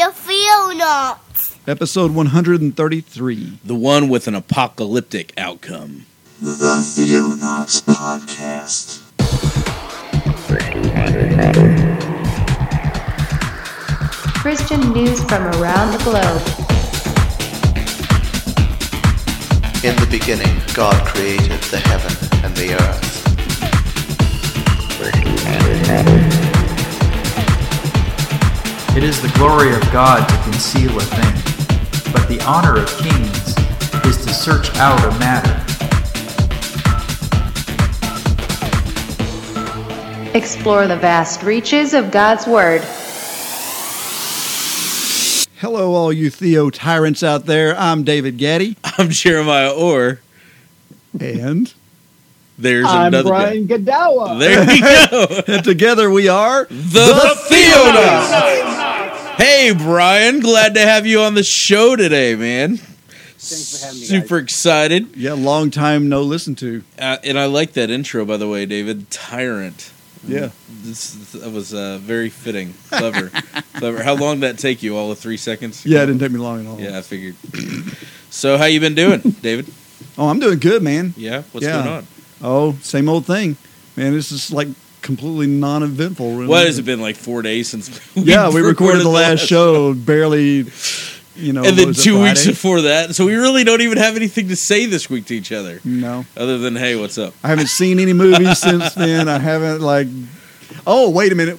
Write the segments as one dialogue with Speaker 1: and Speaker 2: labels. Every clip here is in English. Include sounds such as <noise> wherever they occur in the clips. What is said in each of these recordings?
Speaker 1: The Theonauts.
Speaker 2: episode 133.
Speaker 3: The one with an apocalyptic outcome.
Speaker 4: The Theonauts Podcast.
Speaker 5: Christian news from around the globe.
Speaker 6: In the beginning, God created the heaven and the earth.
Speaker 7: It is the glory of God to conceal a thing, but the honor of kings is to search out a matter.
Speaker 5: Explore the vast reaches of God's Word.
Speaker 2: Hello, all you Theo tyrants out there. I'm David Gaddy, <laughs>
Speaker 3: I'm Jeremiah Orr.
Speaker 2: and,
Speaker 3: There's
Speaker 8: I'm
Speaker 3: another
Speaker 8: Brian Godawa.
Speaker 3: guy. There we go. <laughs>
Speaker 2: and together we are.
Speaker 3: The, Theonauts. Hey, Brian. Glad to have you on the show today, man.
Speaker 8: Thanks for having me,
Speaker 3: Super excited.
Speaker 2: Yeah, long time no listen to.
Speaker 3: Uh, and I like that intro, by the way, David. Tyrant.
Speaker 2: Yeah.
Speaker 3: This that was uh, very fitting. Clever. <laughs> Clever. How long did that take you? All of three seconds?
Speaker 2: Yeah, it didn't take me long at all.
Speaker 3: Yeah, I figured. so, how you been doing, <laughs> David?
Speaker 2: Oh, I'm doing good, man.
Speaker 3: Yeah. What's
Speaker 2: Yeah.
Speaker 3: going on?
Speaker 2: Oh, same old thing. Man, this is like completely non eventful. Really.
Speaker 3: What has it been like four days since? <laughs> We
Speaker 2: Yeah, we recorded the last show barely, you know.
Speaker 3: and then
Speaker 2: was it,
Speaker 3: two weeks before that. So we really don't even have anything to say this week to each other,
Speaker 2: No.
Speaker 3: other than "Hey, what's up?"
Speaker 2: I haven't seen any movies <laughs> since then. I haven't, like. Oh, wait a minute.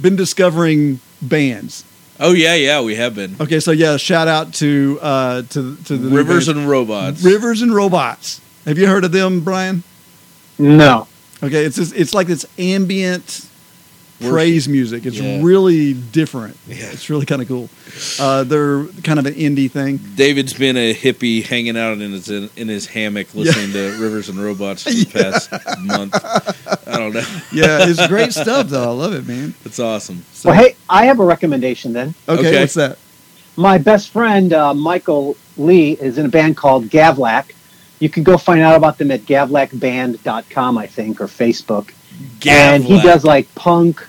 Speaker 2: Been discovering bands.
Speaker 3: Oh yeah, yeah, we have been
Speaker 2: Okay, so yeah, shout out to uh to to the
Speaker 3: Rivers and Robots.
Speaker 2: Rivers and Robots. Have you heard of them, Brian?
Speaker 8: No.
Speaker 2: Okay, it's just, it's like this ambient
Speaker 3: Worship.
Speaker 2: praise music. It's
Speaker 3: Yeah.
Speaker 2: really different.
Speaker 3: Yeah.
Speaker 2: It's really kind of cool. Uh, they're kind of an indie thing.
Speaker 3: David's been a hippie hanging out in his in his hammock listening to Rivers and Robots for the <laughs> past month. I don't know.
Speaker 2: Yeah, it's great stuff though. I love it, man.
Speaker 3: It's awesome.
Speaker 2: So,
Speaker 8: well, hey, I have a recommendation then.
Speaker 2: okay,
Speaker 3: okay.
Speaker 2: what's that?
Speaker 8: My best friend, uh, Michael Lee, is in a band called Gavlak. You can go find out about them at gavlakband.com, I think, or Facebook. And he does like punk,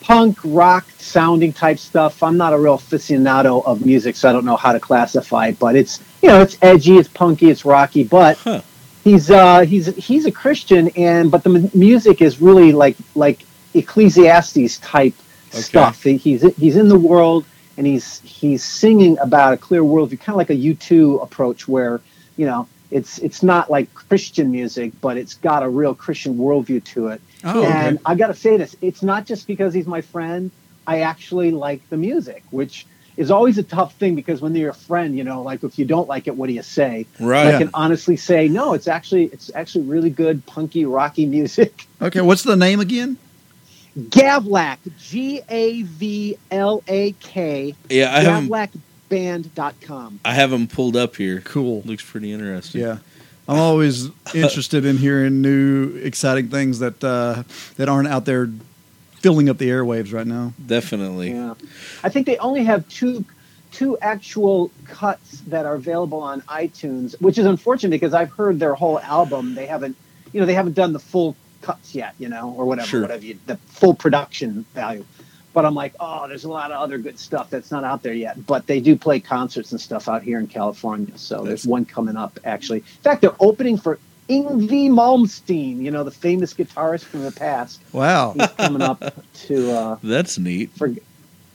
Speaker 8: punk rock sounding type stuff. I'm not a real aficionado of music, so I don't know how to classify it. But it's you know it's edgy, it's punky, it's rocky. But
Speaker 3: Huh.
Speaker 8: he's uh, he's he's a Christian, and but the m- music is really like like Ecclesiastes type
Speaker 3: Okay.
Speaker 8: stuff. He- He's he's in the world, and he's he's singing about a clear worldview, kind of like a U two approach, where you know. It's it's not like Christian music, but it's got a real Christian worldview to it.
Speaker 2: Oh, okay.
Speaker 8: And I got to say this: it's not just because he's my friend. I actually like the music, which is always a tough thing because when you're a friend, you know, like if you don't like it, what do you say?
Speaker 3: right.
Speaker 8: I can honestly say, no, it's actually it's actually really good, punky, rocky <laughs> music.
Speaker 2: Okay, what's the name again?
Speaker 8: Gavlak, G A V L A K,
Speaker 3: Yeah, I have him,
Speaker 8: gavlakband.com.
Speaker 3: I have them pulled up here.
Speaker 2: Cool.
Speaker 3: Looks pretty interesting.
Speaker 2: Yeah. I'm always <laughs> interested in hearing new, exciting things that uh, that aren't out there filling up the airwaves right now.
Speaker 3: definitely.
Speaker 8: Yeah, I think they only have two two actual cuts that are available on iTunes, which is unfortunate because I've heard their whole album. They haven't, you know, they haven't done the full cuts yet, you know, or whatever,
Speaker 3: Sure.
Speaker 8: whatever you, the full production value. But I'm like, oh, there's a lot of other good stuff that's not out there yet. But they do play concerts and stuff out here in California. So
Speaker 3: That's-
Speaker 8: there's one coming up actually. In fact, they're opening for Yngwie Malmsteen, you know, the famous guitarist from the past.
Speaker 2: Wow.
Speaker 8: He's coming up <laughs> to uh,
Speaker 3: That's neat.
Speaker 8: for yeah,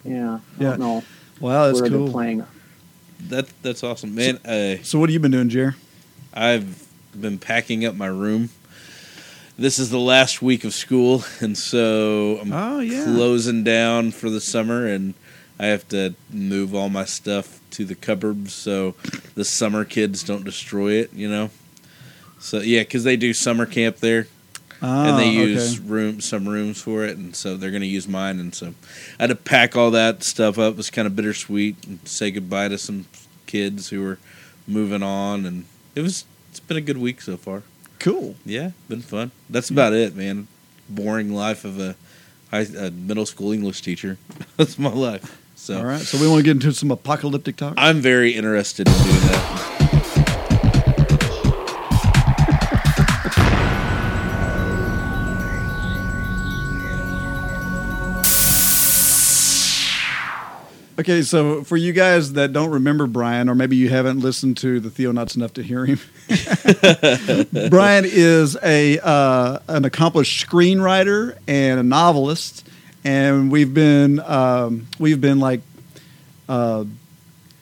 Speaker 8: I
Speaker 2: Yeah.
Speaker 8: don't know
Speaker 2: Wow, that's
Speaker 8: where
Speaker 2: cool.
Speaker 8: playing.
Speaker 3: That that's awesome, man. Uh,
Speaker 2: So what have you been doing, Jer?
Speaker 3: I've been packing up my room. This is the last week of school, and so I'm
Speaker 2: Oh, yeah.
Speaker 3: closing down for the summer, and I have to move all my stuff to the cupboard so the summer kids don't destroy it. You know. So yeah, because they do summer camp there,
Speaker 2: Ah,
Speaker 3: and they
Speaker 2: okay.
Speaker 3: use room some rooms for it, and so they're going to use mine, and so I had to pack all that stuff up. It was kind of bittersweet and say goodbye to some kids who were moving on, and it was it's been a good week so far.
Speaker 2: Cool.
Speaker 3: Yeah, been fun. That's about it, man. Boring life of a, high, a middle school English teacher. <laughs> That's my life. So
Speaker 2: All right. So we want to get into some apocalyptic talk.
Speaker 3: I'm very interested in doing that.
Speaker 2: Okay, so for you guys that don't remember Brian, or maybe you haven't listened to the Theonauts enough to hear him, <laughs> Brian is a uh, an accomplished screenwriter and a novelist, and we've been um, we've been like uh,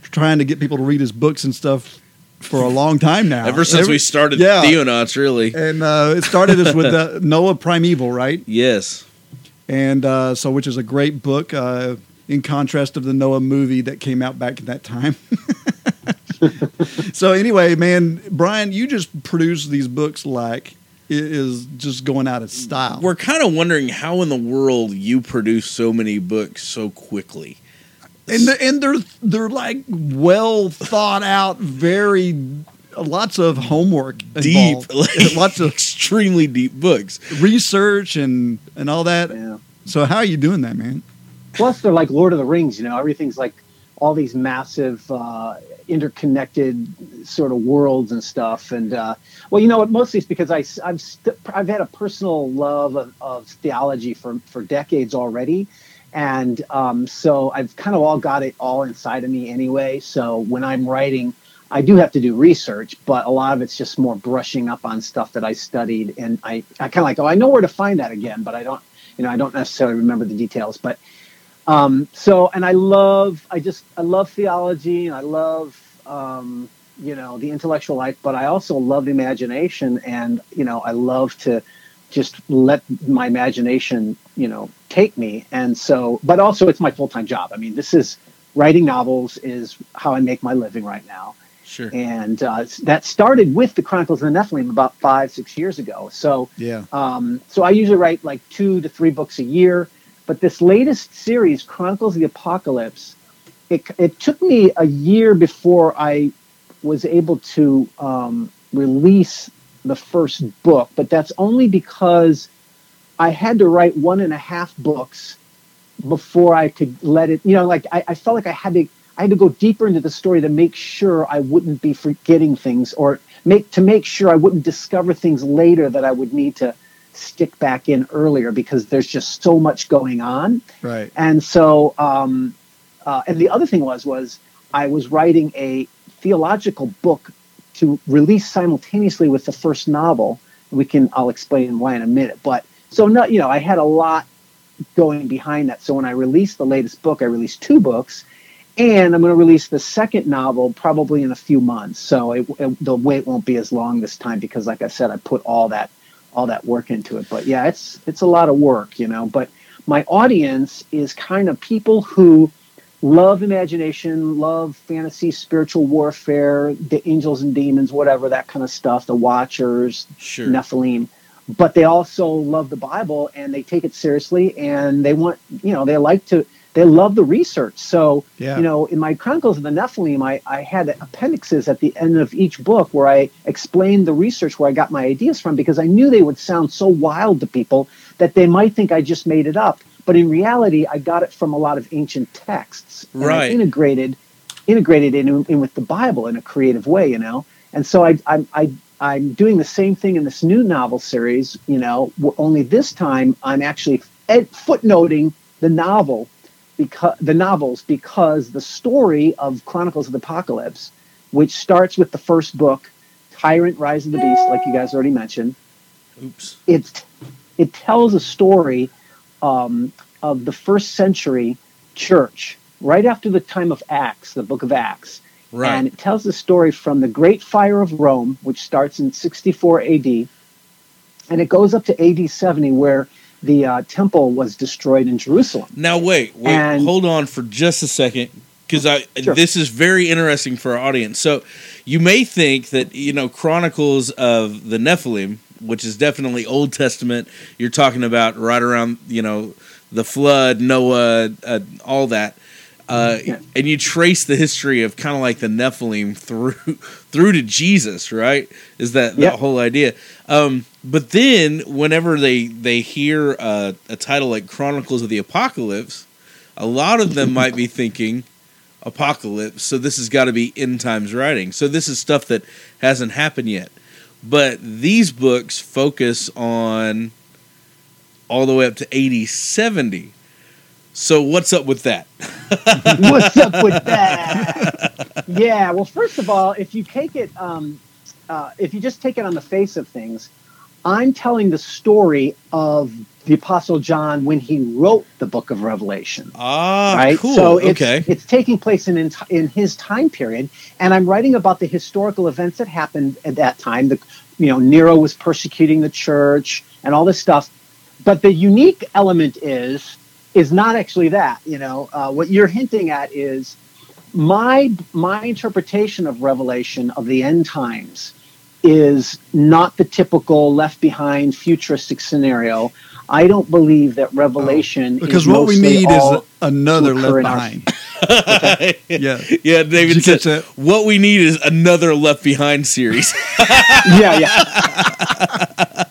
Speaker 2: trying to get people to read his books and stuff for a long time now.
Speaker 3: Ever since we started
Speaker 2: yeah.
Speaker 3: Theonauts, really.
Speaker 2: and uh, it started us with uh, <laughs> Noah Primeval, right?
Speaker 3: Yes.
Speaker 2: and uh, so which is a great book uh, in contrast of the Noah movie that came out back in that time. <laughs> <laughs> so anyway, man, Brian, you just produce these books like it is just going out of style.
Speaker 3: We're kind of wondering how in the world you produce so many books so quickly.
Speaker 2: and they're, and they're they're like well thought out, very lots of homework,
Speaker 3: Deep,
Speaker 2: involved. <laughs>
Speaker 3: like,
Speaker 2: lots of
Speaker 3: extremely deep books.
Speaker 2: research and and all that.
Speaker 8: Yeah.
Speaker 2: So how are you doing that, man?
Speaker 8: Plus, they're like Lord of the Rings. You know, everything's like all these massive, uh, interconnected sort of worlds and stuff. And uh, well, you know what? Mostly it's because I, have st- I've had a personal love of, of theology for for decades already, and um, so I've kind of all got it all inside of me anyway. So when I'm writing. I do have to do research, but a lot of it's just more brushing up on stuff that I studied, and I, I kind of like, oh, I know where to find that again, but I don't, you know, I don't necessarily remember the details. But um, so, and I love, I just, I love theology and I love, um, you know, the intellectual life, but I also love imagination and, you know, I love to just let my imagination, you know, take me. And so, but also it's my full time job. I mean, this is writing novels is how I make my living right now.
Speaker 3: Sure.
Speaker 8: And uh, that started with the Chronicles of the Nephilim about five, six years ago. So,
Speaker 2: Yeah.
Speaker 8: um, so I usually write like two to three books a year. But this latest series, Chronicles the Apocalypse, it, it took me a year before I was able to um, release the first book. But that's only because I had to write one and a half books before I could let it. You know, like I, I felt like I had to. I had to go deeper into the story to make sure I wouldn't be forgetting things, or make to make sure I wouldn't discover things later that I would need to stick back in earlier because there's just so much going on.
Speaker 2: Right.
Speaker 8: And so, um, uh, and the other thing was was I was writing a theological book to release simultaneously with the first novel. We can I'll explain why in a minute. But so not you know I had a lot going behind that. So when I released the latest book, I released two books, and I'm going to release the second novel probably in a few months. So it, it, the wait won't be as long this time because, like I said, I put all that all that work into it. But yeah, it's it's a lot of work, you know. But my audience is kind of people who love imagination, love fantasy, spiritual warfare, the angels and demons, whatever that kind of stuff. The Watchers,
Speaker 3: Sure.
Speaker 8: Nephilim, but they also love the Bible and they take it seriously and they want, you know, they like to, they love the research. So,
Speaker 2: Yeah.
Speaker 8: you know, in my Chronicles of the Nephilim, I, I had appendixes at the end of each book where I explained the research where I got my ideas from because I knew they would sound so wild to people that they might think I just made it up. But in reality, I got it from a lot of ancient texts. And I
Speaker 3: Right.
Speaker 8: integrated integrated in, in with the Bible in a creative way, you know. And so I, I, I, I'm doing the same thing in this new novel series, you know. Only this time, I'm actually ed- footnoting the novel because the novels because the story of Chronicles of the Apocalypse, which starts with the first book, Tyrant: Rise of the Beast, like you guys already mentioned,
Speaker 3: Oops.
Speaker 8: it it tells a story um, of the first century church right after the time of Acts, the book of Acts.
Speaker 3: Right.
Speaker 8: And it tells the story from the Great Fire of Rome, which starts in 64 AD, and it goes up to AD 70, where the uh, temple was destroyed in Jerusalem.
Speaker 3: Now wait, wait,
Speaker 8: And-
Speaker 3: hold on for just a second because I
Speaker 8: Sure.
Speaker 3: this is very interesting for our audience. So you may think that you know Chronicles of the Nephilim, which is definitely Old Testament. You're talking about right around you know the flood, Noah, uh, all that. Uh,
Speaker 8: Yeah.
Speaker 3: And you trace the history of kind of like the Nephilim through <laughs> through to Jesus, right? Is that the
Speaker 8: Yeah.
Speaker 3: whole idea? Um, but then, whenever they they hear uh, a title like Chronicles of the Apocalypse, a lot of them might be <laughs> thinking apocalypse. So this has got to be end times writing. So this is stuff that hasn't happened yet. But these books focus on all the way up to AD, 70. So what's up with that? <laughs>
Speaker 8: What's up with <laughs> that? Yeah. Well, first of all, if you take it, um, uh, if you just take it on the face of things, I'm telling the story of the Apostle John when he wrote the Book of Revelation.
Speaker 3: Ah,
Speaker 8: right.
Speaker 3: cool.
Speaker 8: So it's,
Speaker 3: okay.
Speaker 8: it's taking place in, in in his time period, and I'm writing about the historical events that happened at that time. The you know Nero was persecuting the church and all this stuff, but the unique element is is not actually that. You know uh, what you're hinting at is my my interpretation of Revelation of the end times is not the typical left behind futuristic scenario. I don't believe that Revelation
Speaker 2: Because
Speaker 8: is
Speaker 2: what we need is another left
Speaker 8: occur in our-
Speaker 2: behind. <laughs> yeah.
Speaker 3: yeah, David said
Speaker 2: that?
Speaker 3: what we need is another Left Behind series. <laughs>
Speaker 8: yeah, yeah.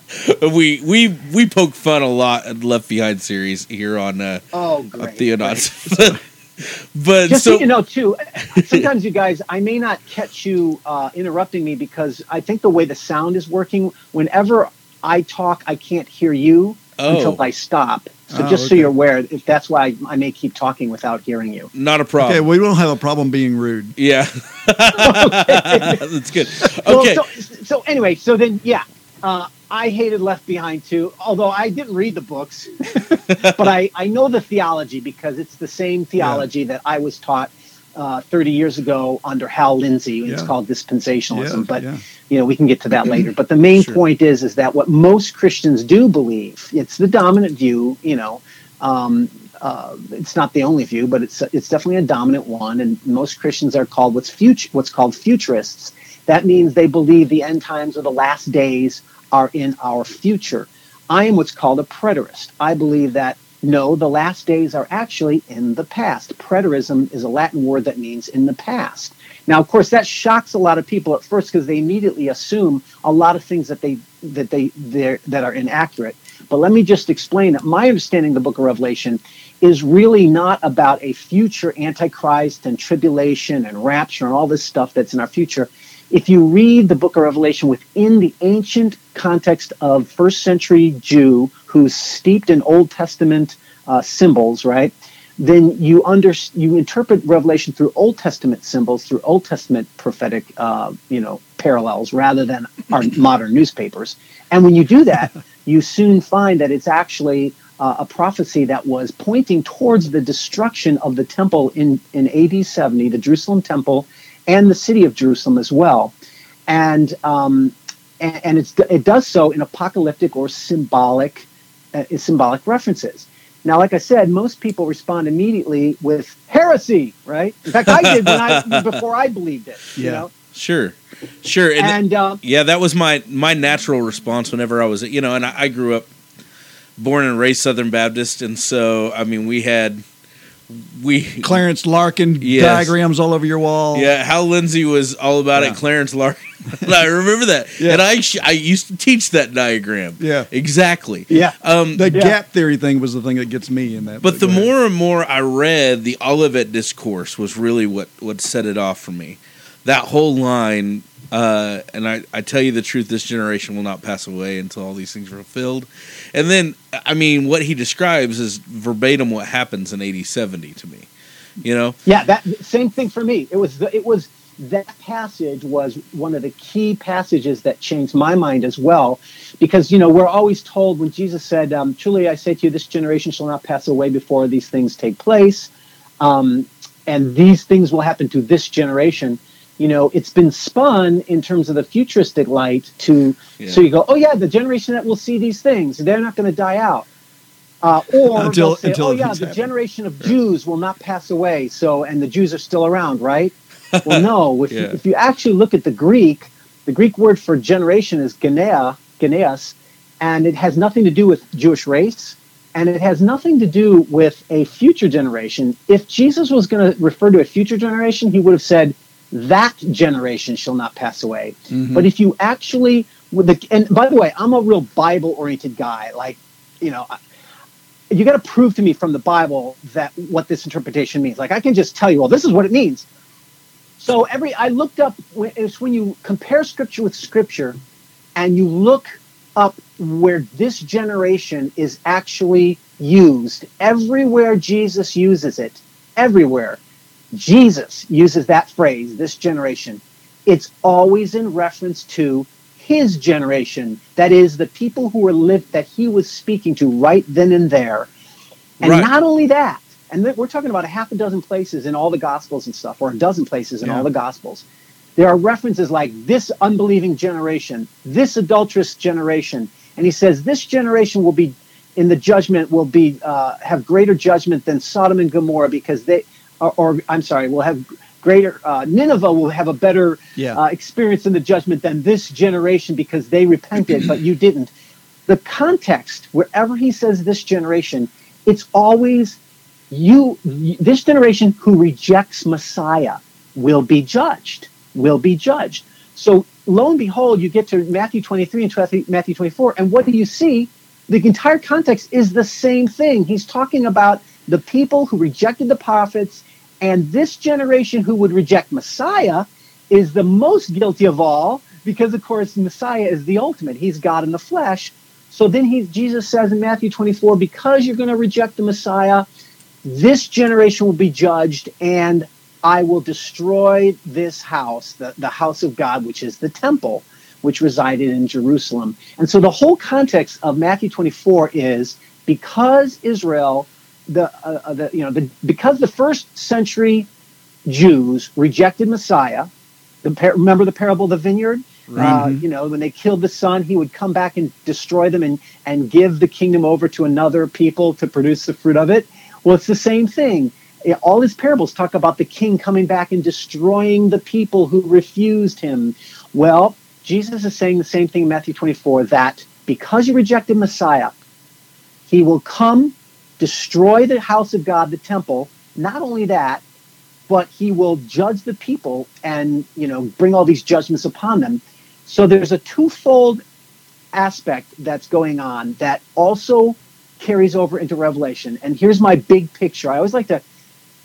Speaker 8: <laughs>
Speaker 3: we we we poke fun a lot at Left Behind series here on uh,
Speaker 8: Oh,
Speaker 3: on
Speaker 8: great.
Speaker 3: Theonauts. <laughs> but
Speaker 8: Just
Speaker 3: so
Speaker 8: so you know, too, <laughs> sometimes you guys, I may not catch you uh, interrupting me because I think the way the sound is working, whenever I talk, I can't hear you
Speaker 3: Oh.
Speaker 8: until I stop. So
Speaker 2: Oh,
Speaker 8: just so you're aware, if that's why I, I may keep talking without hearing you.
Speaker 3: not a problem.
Speaker 2: Okay, we don't have a problem being rude.
Speaker 3: yeah, <laughs> that's good.
Speaker 8: Well,
Speaker 3: Okay,
Speaker 8: so, so anyway, so then, yeah, uh, I hated Left Behind too, although I didn't read the books, <laughs> but I, I know the theology because it's the same theology that I was taught uh, 30 years ago under Hal Lindsey. It's
Speaker 2: Yeah.
Speaker 8: called dispensationalism,
Speaker 2: Yeah,
Speaker 8: but
Speaker 2: yeah.
Speaker 8: you know we can get to that <clears throat> later. But the main
Speaker 3: Sure.
Speaker 8: point is is that what most Christians do believe, it's the dominant view, you know. Um, uh, it's not the only view, but it's it's definitely a dominant one, and most Christians are called what's future what's called futurists. That means they believe the end times or the last days are in our future. I am what's called a preterist. I believe that no, the last days are actually in the past. Preterism is a Latin word that means in the past. Now, of course, that shocks a lot of people at first because they immediately assume a lot of things that they that they that are inaccurate. But let me just explain that my understanding of the Book of Revelation is really not about a future antichrist and tribulation and rapture and all this stuff that's in our future. If you read the Book of Revelation within the ancient context of first century Jew who's steeped in Old Testament uh, symbols, right? Then you under you interpret Revelation through Old Testament symbols, through Old Testament prophetic, uh, you know, parallels rather than our <clears throat> modern newspapers. And when you do that, you soon find that it's actually uh, a prophecy that was pointing towards the destruction of the temple in in AD 70, the Jerusalem temple, and the city of Jerusalem as well. And um, and, it does so in apocalyptic or symbolic uh, symbolic references. Now, like I said, most people respond immediately with heresy, right? In fact, I did when I <laughs> before I believed it. You
Speaker 2: Yeah.
Speaker 8: know?
Speaker 3: sure, sure, and,
Speaker 8: And uh,
Speaker 3: yeah, that was my my natural response whenever I was, you know, and I, I grew up born and raised Southern Baptist, and so I mean, we had we
Speaker 2: Clarence Larkin
Speaker 3: Yes.
Speaker 2: diagrams all over your wall.
Speaker 3: Yeah, Hal Lindsey was all about
Speaker 2: Yeah.
Speaker 3: it. Clarence Larkin, <laughs> I remember that,
Speaker 2: Yeah.
Speaker 3: and I sh- I used to teach that diagram.
Speaker 2: Yeah.
Speaker 3: exactly.
Speaker 8: yeah,
Speaker 3: Um,
Speaker 2: The
Speaker 8: Yeah.
Speaker 2: gap theory thing was the thing that gets me in that.
Speaker 3: but the more and more I read, the Olivet Discourse was really what what set it off for me. That whole line, uh, and I, I tell you the truth, this generation will not pass away until all these things are fulfilled. And then, I mean, what he describes is verbatim what happens in AD seventy to me. You know,
Speaker 8: yeah, that same thing for me. It was the, it was that passage was one of the key passages that changed my mind as well, because you know we're always told when Jesus said, um, "Truly I say to you, this generation shall not pass away before these things take place," um, and these things will happen to this generation. You know, it's been spun in terms of the futuristic light to
Speaker 3: Yeah.
Speaker 8: so you go, oh yeah, the generation that will see these things, they're not going to die out. Uh, or
Speaker 2: Until-
Speaker 8: say,
Speaker 2: until
Speaker 8: oh yeah, the
Speaker 2: happen.
Speaker 8: generation of Jews will not pass away. So, and the Jews are still around, right? <laughs> Well, no. If, you, if you actually look at the Greek, the Greek word for generation is genea, geneas, and it has nothing to do with Jewish race, and it has nothing to do with a future generation. If Jesus was going to refer to a future generation, he would have said, "That generation shall not pass away."
Speaker 2: Mm-hmm.
Speaker 8: But if you actually, with the, and by the way, I'm a real Bible-oriented guy. Like, you know, I- you got to prove to me from the Bible that what this interpretation means. Like, I can just tell you, well, this is what it means. So every I looked up. It's when you compare Scripture with Scripture, and you look up where this generation is actually used. Everywhere Jesus uses it, everywhere Jesus uses that phrase, this generation, it's always in reference to his generation. That is, the people who were lived that he was speaking to right then and there. And
Speaker 3: Right.
Speaker 8: not only that, and we're talking about a half a dozen places in all the Gospels and stuff, or a dozen places in
Speaker 2: Yeah.
Speaker 8: all the Gospels. There are references like this unbelieving generation, this adulterous generation, and he says this generation will be in the judgment will be uh, have greater judgment than Sodom and Gomorrah because they, or, or I'm sorry, will have greater uh, Nineveh will have a better
Speaker 2: Yeah.
Speaker 8: uh, experience in the judgment than this generation because they repented, but you didn't. The context, wherever he says this generation, it's always you. This generation who rejects Messiah will be judged. Will be judged. So lo and behold, you get to Matthew 23 and Matthew 24, and what do you see? The entire context is the same thing. He's talking about the people who rejected the prophets, and this generation who would reject Messiah is the most guilty of all because, of course, Messiah is the ultimate. He's God in the flesh. So then he, Jesus says in Matthew 24, because you're going to reject the Messiah, this generation will be judged, and I will destroy this house, the, the house of God, which is the temple, which resided in Jerusalem. And so the whole context of Matthew 24 is because Israel, the, uh, uh, the you know, the, because the first century Jews rejected Messiah. The, par- remember the parable of the vineyard? Uh, you know, when they killed the son, he would come back and destroy them and, and give the kingdom over to another people to produce the fruit of it. Well, it's the same thing. All his parables talk about the king coming back and destroying the people who refused him. Well, Jesus is saying the same thing in Matthew 24 that because you rejected Messiah, he will come, destroy the house of God, the temple. Not only that, but he will judge the people and you know bring all these judgments upon them. So there's a twofold aspect that's going on that also carries over into Revelation. And here's my big picture. I always like to,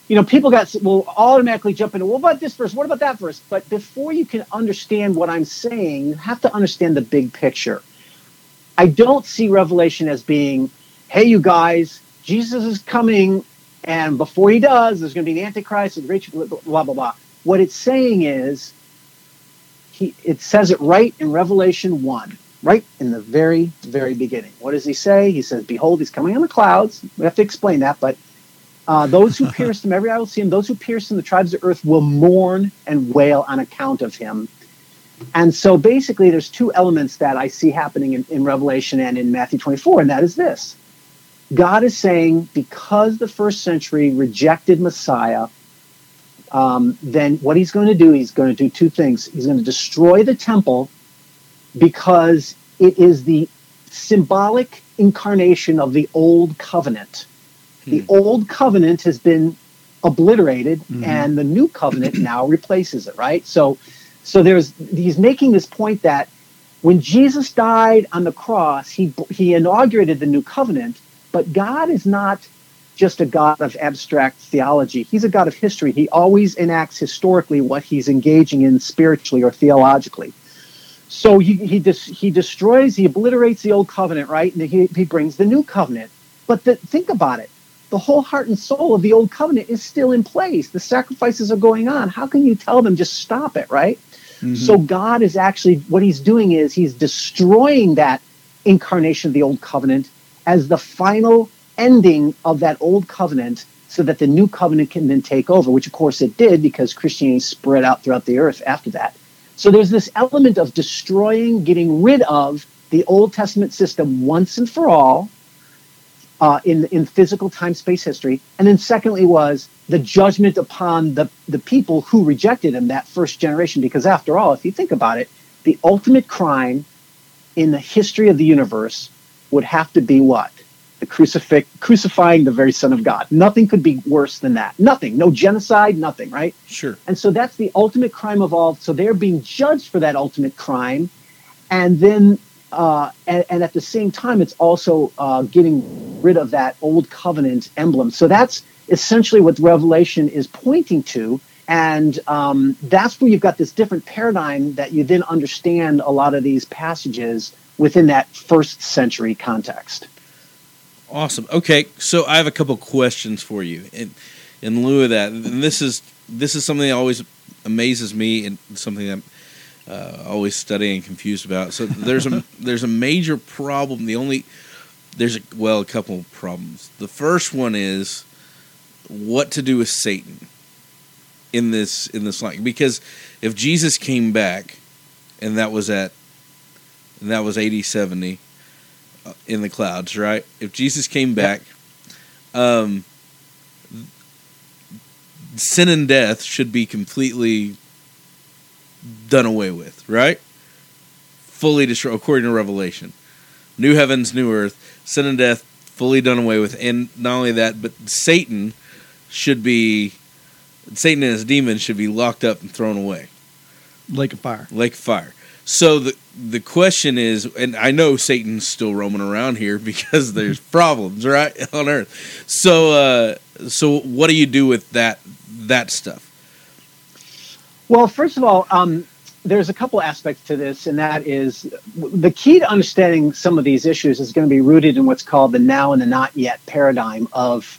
Speaker 8: you know, people got will automatically jump into, what about this verse? What about that verse? But before you can understand what I'm saying, you have to understand the big picture. I don't see Revelation as being, hey, you guys, Jesus is coming, and before he does, there's going to be an Antichrist and great blah blah blah. What it's saying is, he it says it right in Revelation one, right in the very very beginning. What does he say? He says, "Behold, he's coming on the clouds." We have to explain that, but uh, those who <laughs> pierced him, every eye will see him. Those who pierced him, the tribes of earth will mourn and wail on account of him. And so basically, there's two elements that I see happening in, in Revelation and in Matthew 24, and that is this God is saying, because the first century rejected Messiah, um, then what he's going to do, he's going to do two things. He's going to destroy the temple because it is the symbolic incarnation of the old covenant. The old covenant has been obliterated and the new covenant now replaces it, right? So so there's he's making this point that when Jesus died on the cross, he he inaugurated the new covenant, but God is not just a God of abstract theology. He's a God of history. He always enacts historically what he's engaging in spiritually or theologically. So he he, des- he destroys, he obliterates the old covenant, right? And he, he brings the new covenant. But the, think about it. The whole heart and soul of the old covenant is still in place. The sacrifices are going on. How can you tell them just stop it, right? Mm-hmm. So God is actually what he's doing is he's destroying that incarnation of the old covenant as the final ending of that old covenant so that the new covenant can then take over, which of course it did because Christianity spread out throughout the earth after that. So there's this element of destroying, getting rid of the Old Testament system once and for all uh, in in physical time space history, and then secondly was the judgment upon the the people who rejected him, that first generation. Because after all, if you think about it, the ultimate crime in the history of the universe would have to be what the crucifix crucifying the very Son of God. Nothing could be worse than that. Nothing. No genocide. Nothing. Right.
Speaker 3: Sure.
Speaker 8: And so that's the ultimate crime of all. So they're being judged for that ultimate crime. And then, uh, and, and at the same time, it's also uh, getting rid of that old covenant emblem. So that's essentially what Revelation is pointing to. And um, that's where you've got this different paradigm that you then understand a lot of these passages within that first century context.
Speaker 3: Awesome. Okay, so I have a couple questions for you. In in lieu of that, this is this is something that always amazes me and something I'm uh, always studying and confused about. So there's a <laughs> there's a major problem. The only there's a, well a couple problems. The first one is what to do with Satan in this in this line because if Jesus came back and that was at and that was AD 70 uh, in the clouds, right? If Jesus came back, um, sin and death should be completely done away with, right? Fully destroyed, according to Revelation. New heavens, new earth, sin and death fully done away with. And not only that, but Satan should be, Satan and his demons should be locked up and thrown away.
Speaker 2: Lake of Fire.
Speaker 3: Lake of fire. So the the question is, and I know Satan's still roaming around here <laughs> because there's <laughs> problems, right, on Earth. So, uh, so what do you do with that that stuff?
Speaker 8: Well, first of all, um, there's a couple aspects to this, and that is the key to understanding some of these issues is going to be rooted in what's called the now and the not yet paradigm of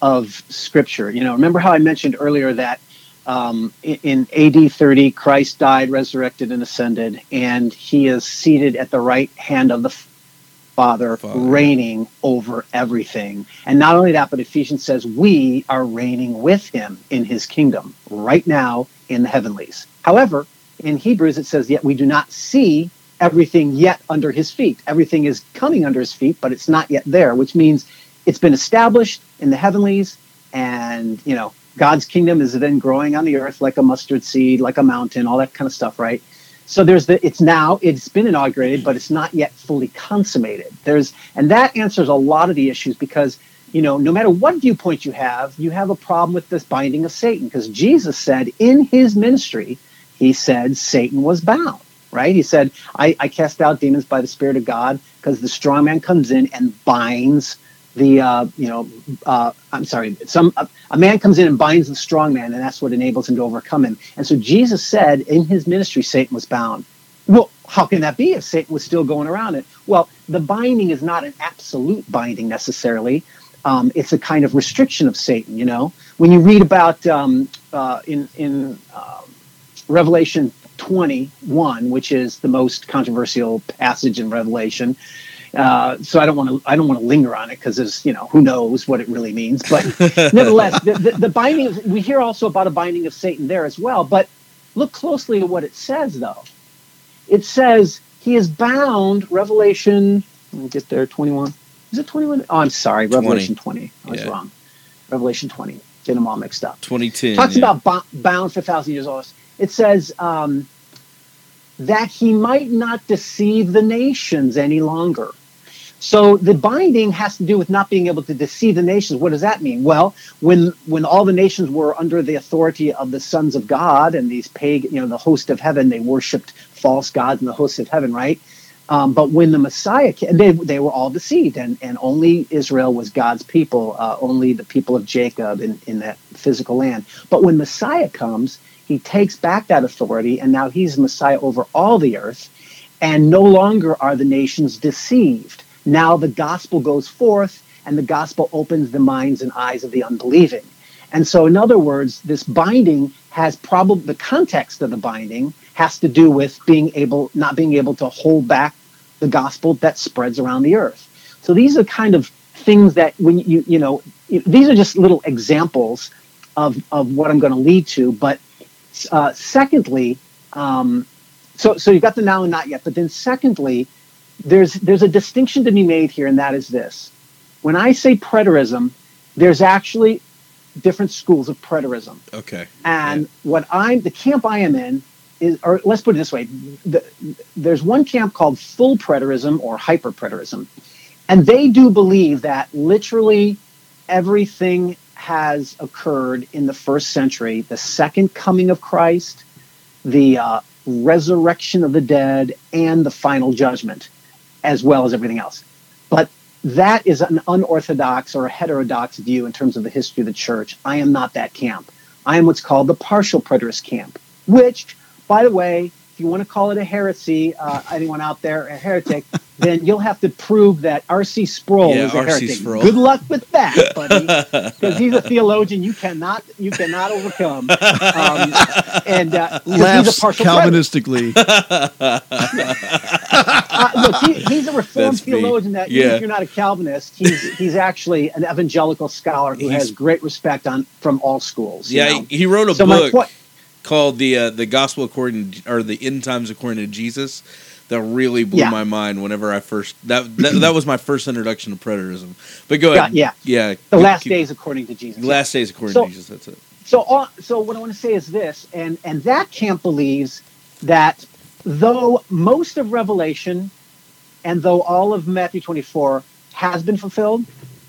Speaker 8: of Scripture. You know, remember how I mentioned earlier that um, in, AD 30, Christ died, resurrected, and ascended, and he is seated at the right hand of the Father,
Speaker 3: Father.
Speaker 8: reigning over everything. And not only that, but Ephesians says we are reigning with him in his kingdom right now in the heavenlies. However, in Hebrews, it says, yet we do not see everything yet under his feet. Everything is coming under his feet, but it's not yet there, which means it's been established in the heavenlies and, you know, God's kingdom is then growing on the earth like a mustard seed, like a mountain, all that kind of stuff, right? So there's the it's now it's been inaugurated, but it's not yet fully consummated. There's and that answers a lot of the issues because you know no matter what viewpoint you have, you have a problem with this binding of Satan because Jesus said in his ministry, he said Satan was bound, right? He said, I, I cast out demons by the Spirit of God because the strong man comes in and binds the uh, you know uh, I'm sorry some a, a man comes in and binds the strong man and that's what enables him to overcome him. And so Jesus said in his ministry Satan was bound. Well how can that be if Satan was still going around it? Well the binding is not an absolute binding necessarily. Um, it's a kind of restriction of Satan you know? When you read about um, uh, in in uh, Revelation 21 which is the most controversial passage in Revelation uh, so I don't want to I don't want to linger on it because there's you know who knows what it really means. But <laughs> nevertheless, the, the, the binding of, we hear also about a binding of Satan there as well. But look closely at what it says though. It says he is bound. Revelation. Let me get there. Twenty one. Is it twenty one? Oh, I'm sorry. Revelation 20. I was
Speaker 3: Yeah.
Speaker 8: wrong. Revelation 20. Get them all mixed up.
Speaker 3: 2010.
Speaker 8: talks
Speaker 3: yeah.
Speaker 8: about bo- bound for a thousand years. It says um, that he might not deceive the nations any longer. So the binding has to do with not being able to deceive the nations. What does that mean? Well, when when all the nations were under the authority of the sons of God and these pagan, you know, the host of heaven, they worshipped false gods and the host of heaven, right? Um, but when the Messiah came, they, they were all deceived, and, and only Israel was God's people, uh, only the people of Jacob in, in that physical land. But when Messiah comes, he takes back that authority, and now he's Messiah over all the earth, and no longer are the nations deceived. Now the gospel goes forth, and the gospel opens the minds and eyes of the unbelieving. And so, in other words, this binding has probably the context of the binding has to do with being able, not being able to hold back the gospel that spreads around the earth. So these are kind of things that when you, you know, these are just little examples of, of what I'm going to lead to. But uh, secondly, um, so, so you've got the now and not yet, but then secondly, there's, there's a distinction to be made here, and that is this. When I say preterism, there's actually different schools of preterism.
Speaker 3: Okay.
Speaker 8: And what I'm, the camp I am in is, or let's put it this way: the, there's one camp called full preterism or hyper preterism, and they do believe that literally everything has occurred in the first century. The second coming of Christ, the uh, resurrection of the dead, and the final judgment, as well as everything else. But that is an unorthodox or a heterodox view in terms of the history of the church. I am not that camp. I am what's called the partial preterist camp, which, by the way, if you want to call it a heresy, uh, anyone out there a heretic, <laughs> then you'll have to prove that R.C. Sproul
Speaker 3: Yeah,
Speaker 8: is a
Speaker 3: R.C.
Speaker 8: heretic.
Speaker 3: Sproul.
Speaker 8: Good luck with that, buddy, <laughs> because he's a theologian you cannot you cannot overcome. Um, <laughs> and uh, 'cause he's a
Speaker 2: Laughs
Speaker 8: partial.
Speaker 2: Calvinistically.
Speaker 8: Uh, look, he, he's a reformed
Speaker 3: That's me.
Speaker 8: theologian that
Speaker 3: Yeah.
Speaker 8: if you're not a Calvinist, he's he's actually an evangelical scholar who
Speaker 3: He's-
Speaker 8: has great respect on from all schools. you
Speaker 3: Yeah,
Speaker 8: know?
Speaker 3: he, he wrote a
Speaker 8: So
Speaker 3: book called the uh, the Gospel according or the End Times according to Jesus that really blew
Speaker 8: Yeah.
Speaker 3: my mind whenever I first that, that that was my first introduction to preterism. But go ahead.
Speaker 8: Yeah,
Speaker 3: yeah.
Speaker 8: the
Speaker 3: keep-
Speaker 8: last
Speaker 3: keep-
Speaker 8: days according to Jesus.
Speaker 3: Last days according
Speaker 8: So-
Speaker 3: to Jesus. That's it.
Speaker 8: So, all, so what I want to say is this, and and that camp believes that though most of Revelation and though all of Matthew 24 has been fulfilled,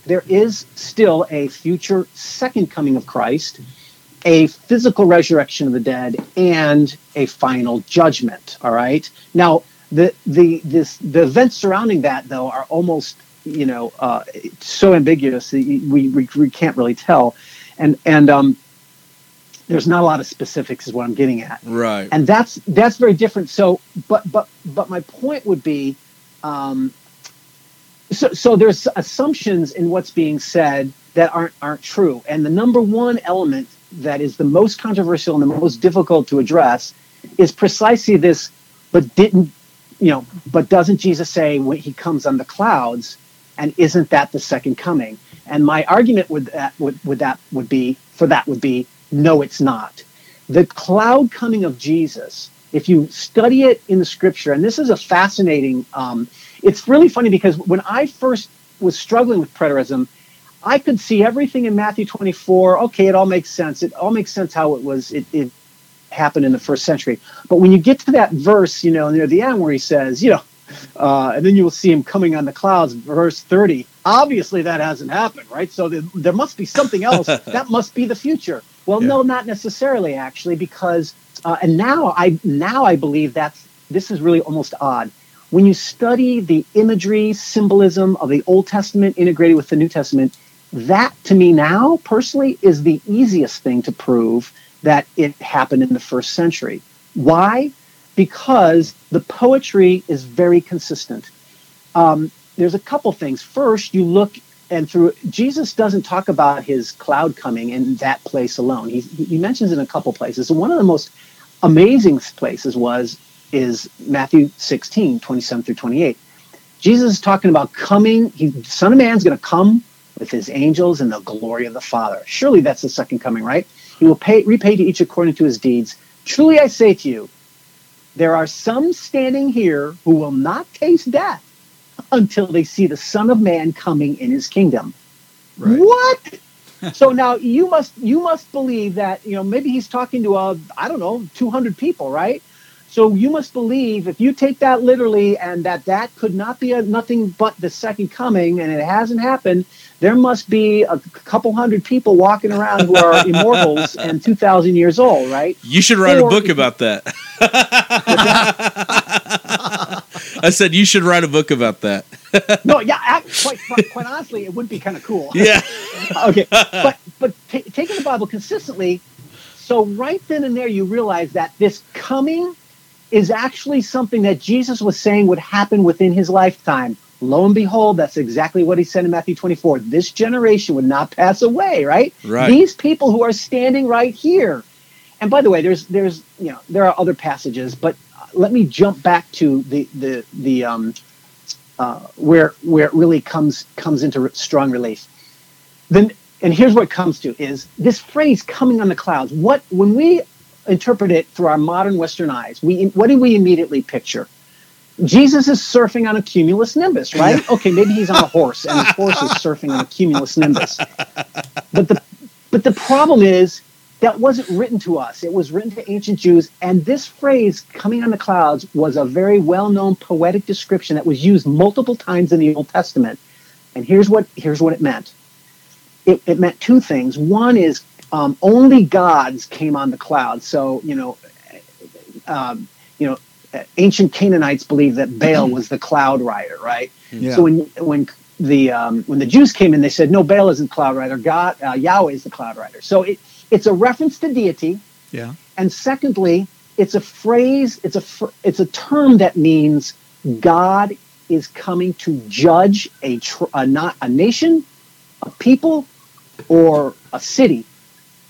Speaker 8: there is still a future second coming of Christ, a physical resurrection of the dead, and a final judgment. All right. Now, the the this the events surrounding that though are almost you know uh, so ambiguous that we, we we can't really tell, and and um, there's not a lot of specifics is what I'm getting at.
Speaker 3: Right.
Speaker 8: and that's that's very different. So but but but my point would be um so so there's assumptions in what's being said that aren't aren't true. And the number one element that is the most controversial and the most difficult to address is precisely this but didn't you know but doesn't jesus say when he comes on the clouds and isn't that the second coming? And my argument with that would, with that would be for that would be no it's not the cloud coming of Jesus, if you study it in the scripture, and this is a fascinating, um, it's really funny because when I first was struggling with preterism, I could see everything in Matthew 24. Okay, it all makes sense. It all makes sense how it was, it, it happened in the first century. But when you get to that verse, you know, near the end where he says, you know, uh, and then you will see him coming on the clouds, verse 30. Obviously, that hasn't happened, right? So there, there must be something else. <laughs> that must be the future. Well,
Speaker 3: Yeah.
Speaker 8: no, not necessarily, actually, because uh, and now I now I believe that's this is really almost odd. When you study the imagery, symbolism of the Old Testament integrated with the New Testament, that to me now personally is the easiest thing to prove that it happened in the first century. Why? Because the poetry is very consistent. Um, there's a couple things. First, you look and through Jesus doesn't talk about his cloud coming in that place alone. He, he mentions it in a couple places. One of the most amazing places was is Matthew 16, 27 through 28. Jesus is talking about coming. He, Son of Man's going to come with his angels in the glory of the Father. Surely that's the second coming, right? He will pay, repay to each according to his deeds. Truly I say to you, there are some standing here who will not taste death until they see the Son of Man coming in his kingdom.
Speaker 2: Right.
Speaker 8: What? <laughs> so now you must you must believe that you know maybe he's talking to a I don't know 200 people, right? So you must believe if you take that literally and that that could not be a, nothing but the second coming and it hasn't happened, there must be a couple hundred people walking around who are <laughs> immortals and 2000 years old, right?
Speaker 3: You should write
Speaker 8: Or
Speaker 3: a book about that. <laughs> I said you should write a book about that. <laughs>
Speaker 8: No, yeah, I, quite quite honestly, it would be kind of cool.
Speaker 3: Yeah. <laughs>
Speaker 8: okay, but but ta taking the Bible consistently, so right then and there you realize that this coming is actually something that Jesus was saying would happen within his lifetime. Lo and behold, that's exactly what he said in Matthew 24. This generation would not pass away, right?
Speaker 3: Right.
Speaker 8: These people who are standing right here. And by the way, there's there's you know there are other passages, but let me jump back to the the the um uh, where where it really comes comes into strong relief. Then and here's what it comes to is this phrase coming on the clouds. What when we interpret it through our modern Western eyes, we what do we immediately picture? Jesus is surfing on a cumulus nimbus, right? Okay, maybe he's on a horse and the horse is surfing on a cumulus nimbus. But the but the problem is that wasn't written to us. It was written to ancient Jews, and this phrase "coming on the clouds" was a very well-known poetic description that was used multiple times in the Old Testament. And here's what here's what it meant. It, it meant two things. One is um, only gods came on the clouds. So you know, um, you know, ancient Canaanites believed that Baal was the cloud rider, right?
Speaker 2: Yeah.
Speaker 8: So when when the um, when the Jews came in, they said, "No, Baal isn't cloud rider. God, uh, Yahweh is the cloud rider." So it, it's a reference to deity,
Speaker 2: yeah.
Speaker 8: and secondly, it's a phrase. It's a fr- it's a term that means God is coming to judge a tr- a not a nation, a people, or a city.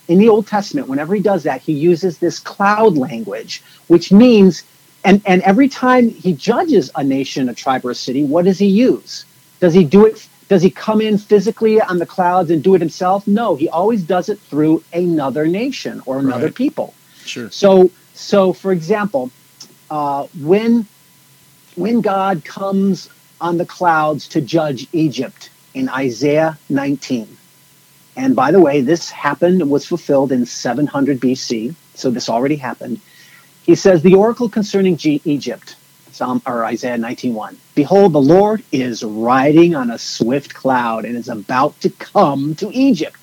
Speaker 8: In the Old Testament, whenever he does that, he uses this cloud language, which means, and, and every time he judges a nation, a tribe, or a city, what does he use? Does he do it? Does he come in physically on the clouds and do it himself? No, he always does it through another nation or another
Speaker 3: Right.
Speaker 8: people.
Speaker 3: Sure.
Speaker 8: So, so for example, uh, when when God comes on the clouds to judge Egypt in Isaiah 19, and by the way, this happened and was fulfilled in 700 BC, so this already happened. He says the oracle concerning G- Egypt, Psalm or Isaiah 19:1. Behold, the Lord is riding on a swift cloud and is about to come to Egypt.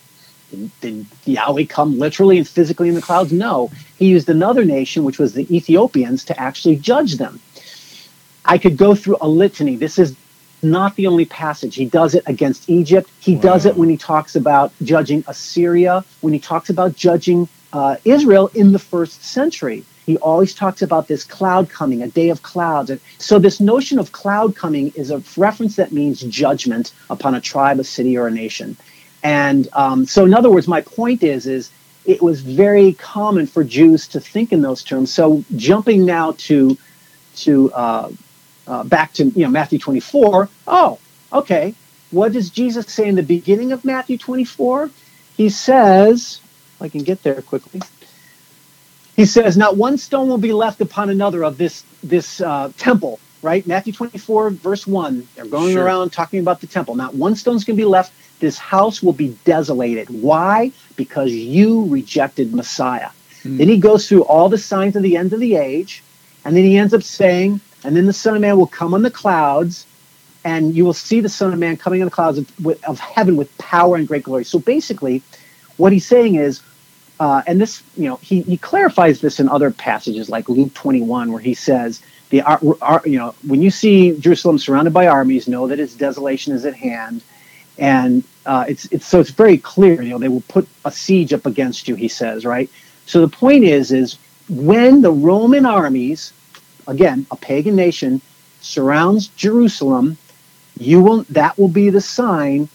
Speaker 8: Did Yahweh come literally and physically in the clouds? No. He used another nation, which was the Ethiopians, to actually judge them. I could go through a litany. This is not the only passage. He does it against Egypt. He does it when he talks about judging Assyria, when he talks about judging uh, Israel in the first century. He always talks about this cloud coming, a day of clouds. And so, this notion of cloud coming is a reference that means judgment upon a tribe, a city, or a nation. And um, so, in other words, my point is, is it was very common for Jews to think in those terms. So, jumping now to to uh, uh, back to you know Matthew 24. Oh, okay. What does Jesus say in the beginning of Matthew 24? He says, I can get there quickly. He says, "Not one stone will be left upon another of this this uh, temple." Right, Matthew 24, verse 1. They're going
Speaker 3: Sure.
Speaker 8: around talking about the temple. Not one stone's going to be left. This house will be desolated. Why? Because you rejected Messiah. Then he goes through all the signs of the end of the age, and then he ends up saying, and then the Son of Man will come on the clouds, and you will see the Son of Man coming on the clouds of, of heaven with power and great glory. So basically, what he's saying is, uh, and this, you know, he, he clarifies this in other passages like Luke 21, where he says, the you know, when you see Jerusalem surrounded by armies, know that its desolation is at hand, and uh, it's it's so it's very clear. You know, they will put a siege up against you. He says, right. So the point is, is when the Roman armies, again, a pagan nation, surrounds Jerusalem, you will that will be the sign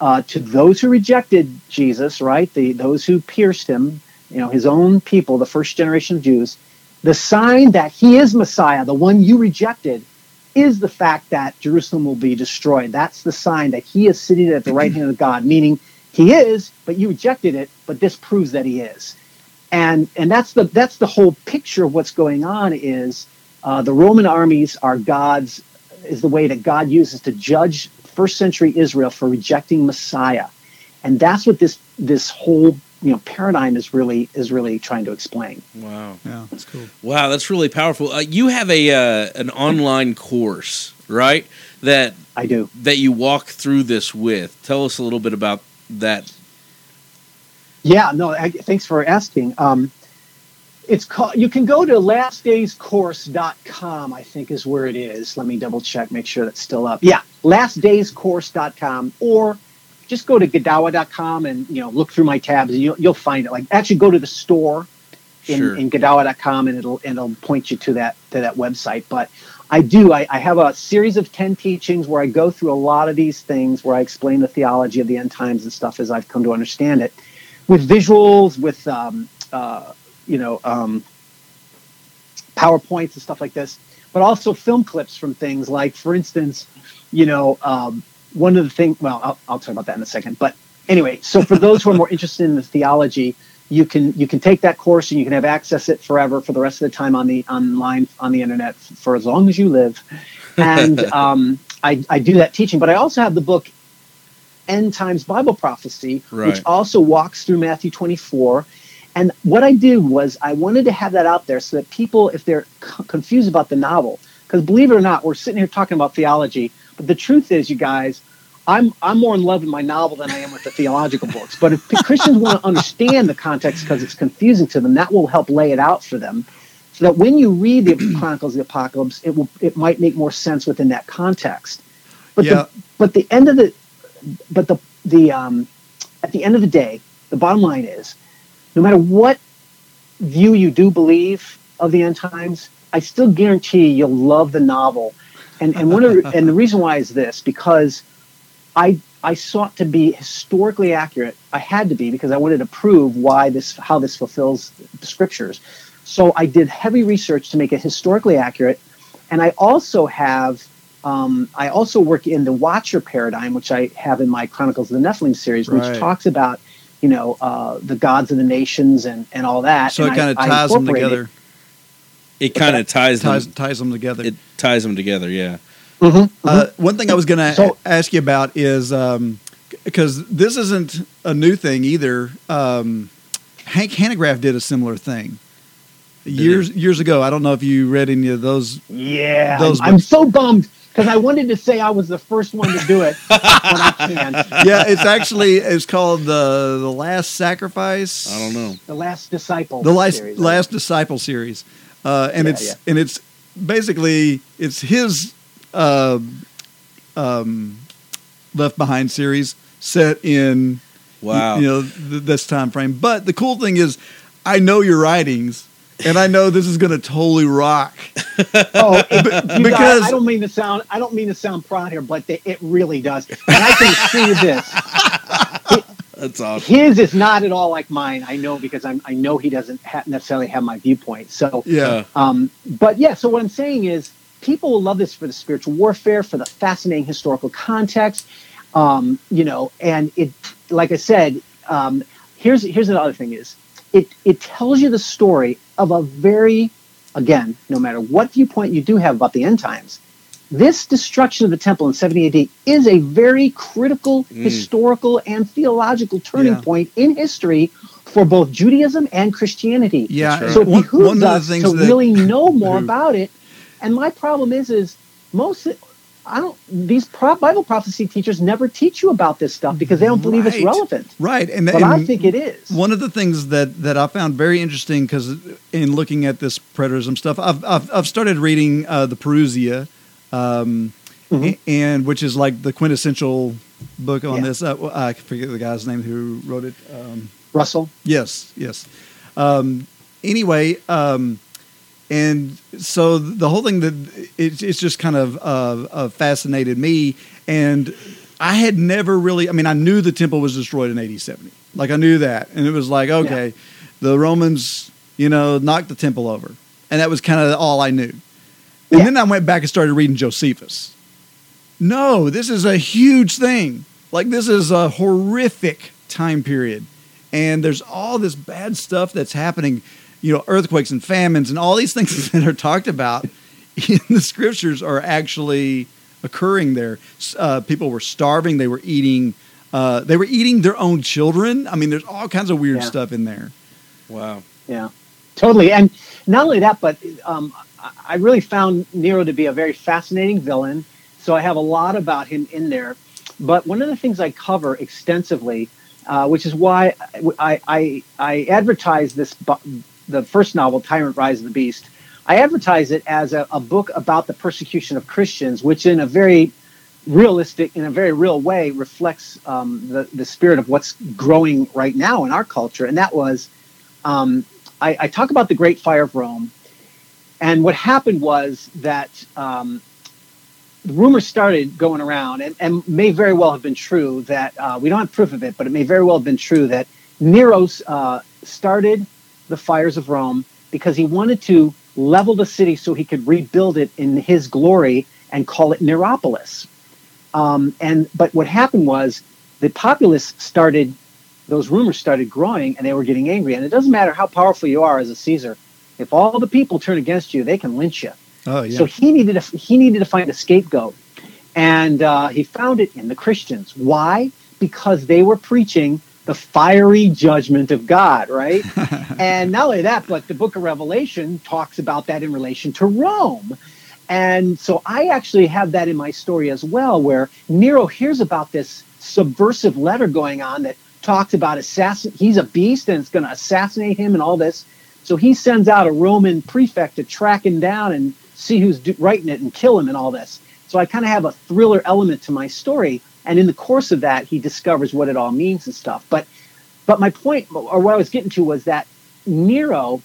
Speaker 8: uh, to those who rejected Jesus, right? The those who pierced him, you know, his own people, the first generation of Jews. The sign that he is Messiah, the one you rejected, is the fact that Jerusalem will be destroyed. That's the sign that he is sitting at the right hand of God, meaning he is, but you rejected it, but this proves that he is. And and that's the that's the whole picture of what's going on is uh, the Roman armies are God's is the way that God uses to judge first century Israel for rejecting Messiah. And that's what this this whole you know paradigm is really is really trying to explain.
Speaker 3: Wow.
Speaker 2: Yeah, that's cool.
Speaker 3: Wow, that's really powerful. Uh, you have a uh, an online course, right? That
Speaker 8: I do.
Speaker 3: that you walk through this with. Tell us a little bit about that.
Speaker 8: Yeah, no, I, thanks for asking. Um, it's called, you can go to lastdayscourse.com, I think is where it is. Let me double check, make sure that's still up. Yeah, lastdayscourse.com or just go to Godawa.com and, you know, look through my tabs and you'll, you'll find it. Like actually go to the store in,
Speaker 3: Sure.
Speaker 8: in Godawa.com and it'll, and it'll point you to that, to that website. But I do, I, I have a series of 10 teachings where I go through a lot of these things where I explain the theology of the end times and stuff as I've come to understand it with visuals, with um, uh, you know um, powerpoints and stuff like this, but also film clips from things like, for instance, you know, um, one of the things. Well, I'll, I'll talk about that in a second. But anyway, so for those who are more interested in the theology, you can you can take that course and you can have access it forever for the rest of the time on the online on the internet for as long as you live. And <laughs> um, I, I do that teaching, but I also have the book End Times Bible Prophecy,
Speaker 3: Right.
Speaker 8: which also walks through Matthew 24. And what I did was I wanted to have that out there so that people, if they're c- confused about the novel, because believe it or not, we're sitting here talking about theology, the truth is, you guys, I'm I'm more in love with my novel than I am with the theological books. But if Christians want to understand the context because it's confusing to them, that will help lay it out for them, so that when you read the <clears throat> Chronicles of the Apocalypse, it will it might make more sense within that context. But
Speaker 2: Yeah.
Speaker 8: the but the end of the but the the um, at the end of the day, the bottom line is, no matter what view you do believe of the end times, I still guarantee you'll love the novel. And and one of the, and the reason why is this because I I sought to be historically accurate. I had to be because I wanted to prove why this how this fulfills the scriptures. So I did heavy research to make it historically accurate, and I also have um, I also work in the Watcher paradigm, which I have in my Chronicles of the Nephilim series, which
Speaker 2: Right.
Speaker 8: talks about you know uh, the gods of the nations and and all that.
Speaker 2: So
Speaker 8: And
Speaker 2: it kind of ties them together.
Speaker 3: It kind of ties them.
Speaker 2: Ties, ties them together.
Speaker 3: It ties them together. Yeah.
Speaker 2: Uh, one thing I was going to
Speaker 8: So-
Speaker 2: ask you about is because this isn't a new thing either. Um, Hank Hanegraaff did a similar thing years years ago. I don't know if you read any of those.
Speaker 8: Yeah,
Speaker 2: Those
Speaker 8: I'm, I'm so bummed because I wanted to say I was the first one to do it, <laughs> but I can't.
Speaker 2: Yeah, it's actually it's called the the Last Sacrifice.
Speaker 3: I don't know.
Speaker 8: The Last Disciple.
Speaker 2: the last
Speaker 8: series.
Speaker 2: last disciple series, uh, and
Speaker 8: Yeah,
Speaker 2: it's
Speaker 8: yeah.
Speaker 2: and it's basically it's his uh, um, Left Behind series set in
Speaker 3: Wow.
Speaker 2: you know th- this time frame. But the cool thing is, I know your writings, and I know this is going to totally rock. <laughs>
Speaker 8: Oh, it, you guys,
Speaker 2: because-
Speaker 8: I don't mean to sound I don't mean to sound proud here, but it, it really does. And I can see you this: <laughs>
Speaker 3: That's awesome.
Speaker 8: his is not at all like mine. I know because I'm I know he doesn't ha- necessarily have my viewpoint. So
Speaker 2: Yeah,
Speaker 8: Um, but yeah, so what I'm saying is people will love this for the spiritual warfare, for the fascinating historical context, um, you know, and it, like I said, um, here's here's another thing is it it tells you the story of a very, again, no matter what viewpoint you do have about the end times, this destruction of the temple in 70 AD is a very critical historical and theological turning
Speaker 2: Yeah.
Speaker 8: point in history for both Judaism and Christianity.
Speaker 2: yeah.
Speaker 3: That's
Speaker 8: So it
Speaker 2: One,
Speaker 8: behooves
Speaker 2: one of the
Speaker 8: us to
Speaker 2: that
Speaker 8: really <coughs> know more about it. And my problem is, is most I don't these pro- Bible prophecy teachers never teach you about this stuff because they don't believe it's relevant.
Speaker 2: right, and,
Speaker 8: But
Speaker 2: and
Speaker 8: I think it is.
Speaker 2: One of the things that, that I found very interesting because in looking at this preterism stuff, I've I've, I've started reading uh, the Parousia, um,
Speaker 8: Mhm.
Speaker 2: and which is like the quintessential book on
Speaker 8: Yeah.
Speaker 2: this. Uh, I forget the guy's name who wrote it. Um,
Speaker 8: Russell.
Speaker 2: Yes, yes. Um, anyway, um, and so the whole thing that it's, it's just kind of uh, uh, fascinated me, and I had never really. I mean, I knew the temple was destroyed in AD seventy, like I knew that, and it was like okay, the Romans, you know, knocked the temple over, and that was kind of all I knew. And
Speaker 8: Yeah.
Speaker 2: then I went back and started reading Josephus. No, this is a huge thing. Like this is a horrific time period. And there's all this bad stuff that's happening, you know, earthquakes and famines and all these <laughs> things that are talked about in the scriptures are actually occurring there. Uh, people were starving, they were eating uh, they were eating their own children. I mean, there's all kinds of weird
Speaker 8: Yeah.
Speaker 2: stuff in there.
Speaker 3: Wow.
Speaker 8: Yeah, totally. And not only that, but um, I- really found Nero to be a very fascinating villain. So I have a lot about him in there. But one of the things I cover extensively, uh, which is why I, I, I advertise this, the first novel, Tyrant Rise of the Beast, I advertise it as a, a book about the persecution of Christians, which in a very realistic, in a very real way, reflects um, the, the spirit of what's growing right now in our culture. And that was um, I, I talk about the Great Fire of Rome, and what happened was that um, rumors started going around, and, and may very well have been true that uh, we don't have proof of it, but it may very well have been true that Nero uh, started the fires of Rome because he wanted to level the city so he could rebuild it in his glory and call it Neropolis. Um, and but what happened was the populace started those rumors started growing and they were getting angry. And it doesn't matter how powerful you are as a Caesar, if all the people turn against you, they can lynch you.
Speaker 2: Oh yeah.
Speaker 8: So he needed to, he needed to find a scapegoat, and uh, he found it in the Christians. Why? Because they were preaching the fiery judgment of God, right? <laughs> and not only that, but the Book of Revelation talks about that in relation to Rome. And so I actually have that in my story as well, where Nero hears about this subversive letter going on that talks about assassin. He's a beast and it's going to assassinate him and all this. So he sends out a Roman prefect to track him down and see who's do- writing it and kill him and all this. So I kind of have a thriller element to my story. And in the course of that, he discovers what it all means and stuff. But but my point, or what I was getting to, was that Nero,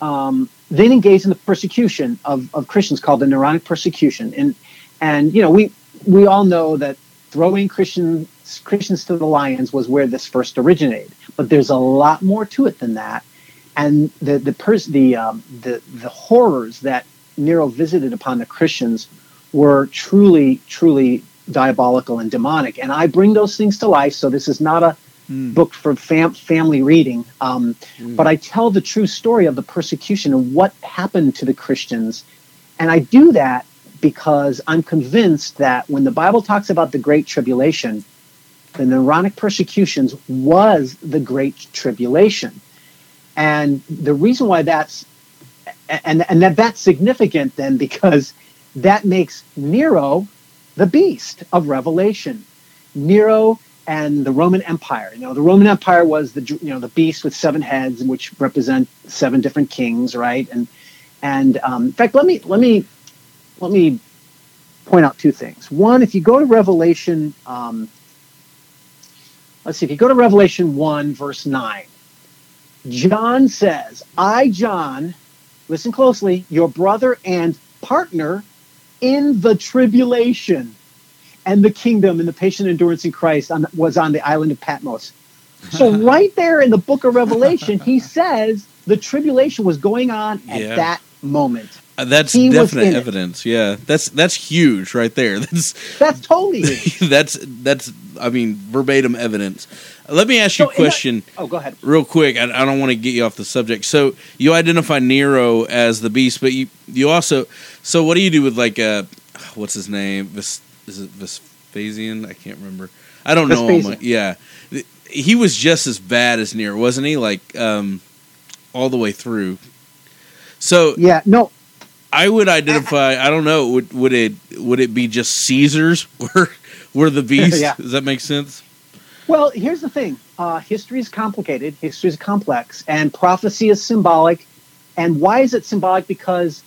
Speaker 8: um, then engaged in the persecution of, of Christians called the Neronic persecution. And and you know we we all know that throwing Christians Christians to the lions was where this first originated. But there's a lot more to it than that. And the the pers- the um, the the horrors that Nero visited upon the Christians were truly truly diabolical and demonic. And I bring those things to life. So this is not a book for fam- family reading. Um, But I tell the true story of the persecution and what happened to the Christians. And I do that because I'm convinced that when the Bible talks about the Great Tribulation, the Neronic persecutions was the Great Tribulation. And the reason why that's and and that that's significant then because that makes Nero the beast of Revelation. Nero and the Roman Empire. You know, the Roman Empire was the you know the beast with seven heads, which represent seven different kings, right? And and um, in fact, let me let me let me point out two things. One, if you go to Revelation, um, let's see, if you go to Revelation one verse nine, John says, "I, John, listen closely, your brother and partner in the tribulation." and the kingdom and the patient endurance in Christ on, was on the island of Patmos. So <laughs> right there in the book of Revelation, he <laughs> says the tribulation was going on at
Speaker 3: Yeah.
Speaker 8: that moment.
Speaker 3: Uh, that's
Speaker 8: He
Speaker 3: definite
Speaker 8: in it.
Speaker 3: evidence. Yeah, that's that's huge right there. <laughs> That's
Speaker 8: That's totally <laughs>
Speaker 3: that's that's I mean verbatim evidence. Let me ask you
Speaker 8: So
Speaker 3: a question
Speaker 8: oh, go ahead.
Speaker 3: real quick. I, I don't want to get you off the subject. So you identify Nero as the beast, but you you also so what do you do with like uh what's his name? Ves, is it Vespasian? I can't remember. I don't know him. Yeah, he was just as bad as Nero, wasn't he? Like um all the way through. So
Speaker 8: Yeah, no,
Speaker 3: I would identify. I don't know. Would would it would it be just Caesars <laughs> were were the beast?
Speaker 8: Yeah.
Speaker 3: Does that make sense?
Speaker 8: Well, here's the thing uh, history is complicated, history is complex, and prophecy is symbolic. And why is it symbolic? Because,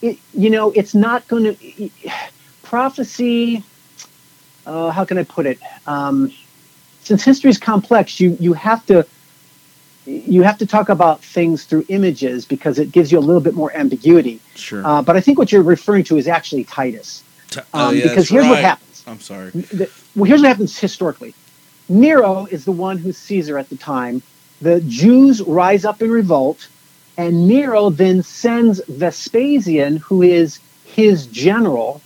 Speaker 8: it, you know, it's not going to. Prophecy, uh, how can I put it? Um, since history is complex, you, you have to. You have to talk about things through images because it gives you a little bit more ambiguity.
Speaker 3: Sure.
Speaker 8: Uh, but I think what you're referring to is actually Titus. Um,
Speaker 3: yeah,
Speaker 8: because here's what happens.
Speaker 3: I'm sorry.
Speaker 8: well, here's what happens historically. Nero is the one who's Caesar at the time. The Jews rise up in revolt, and Nero then sends Vespasian, who is his general,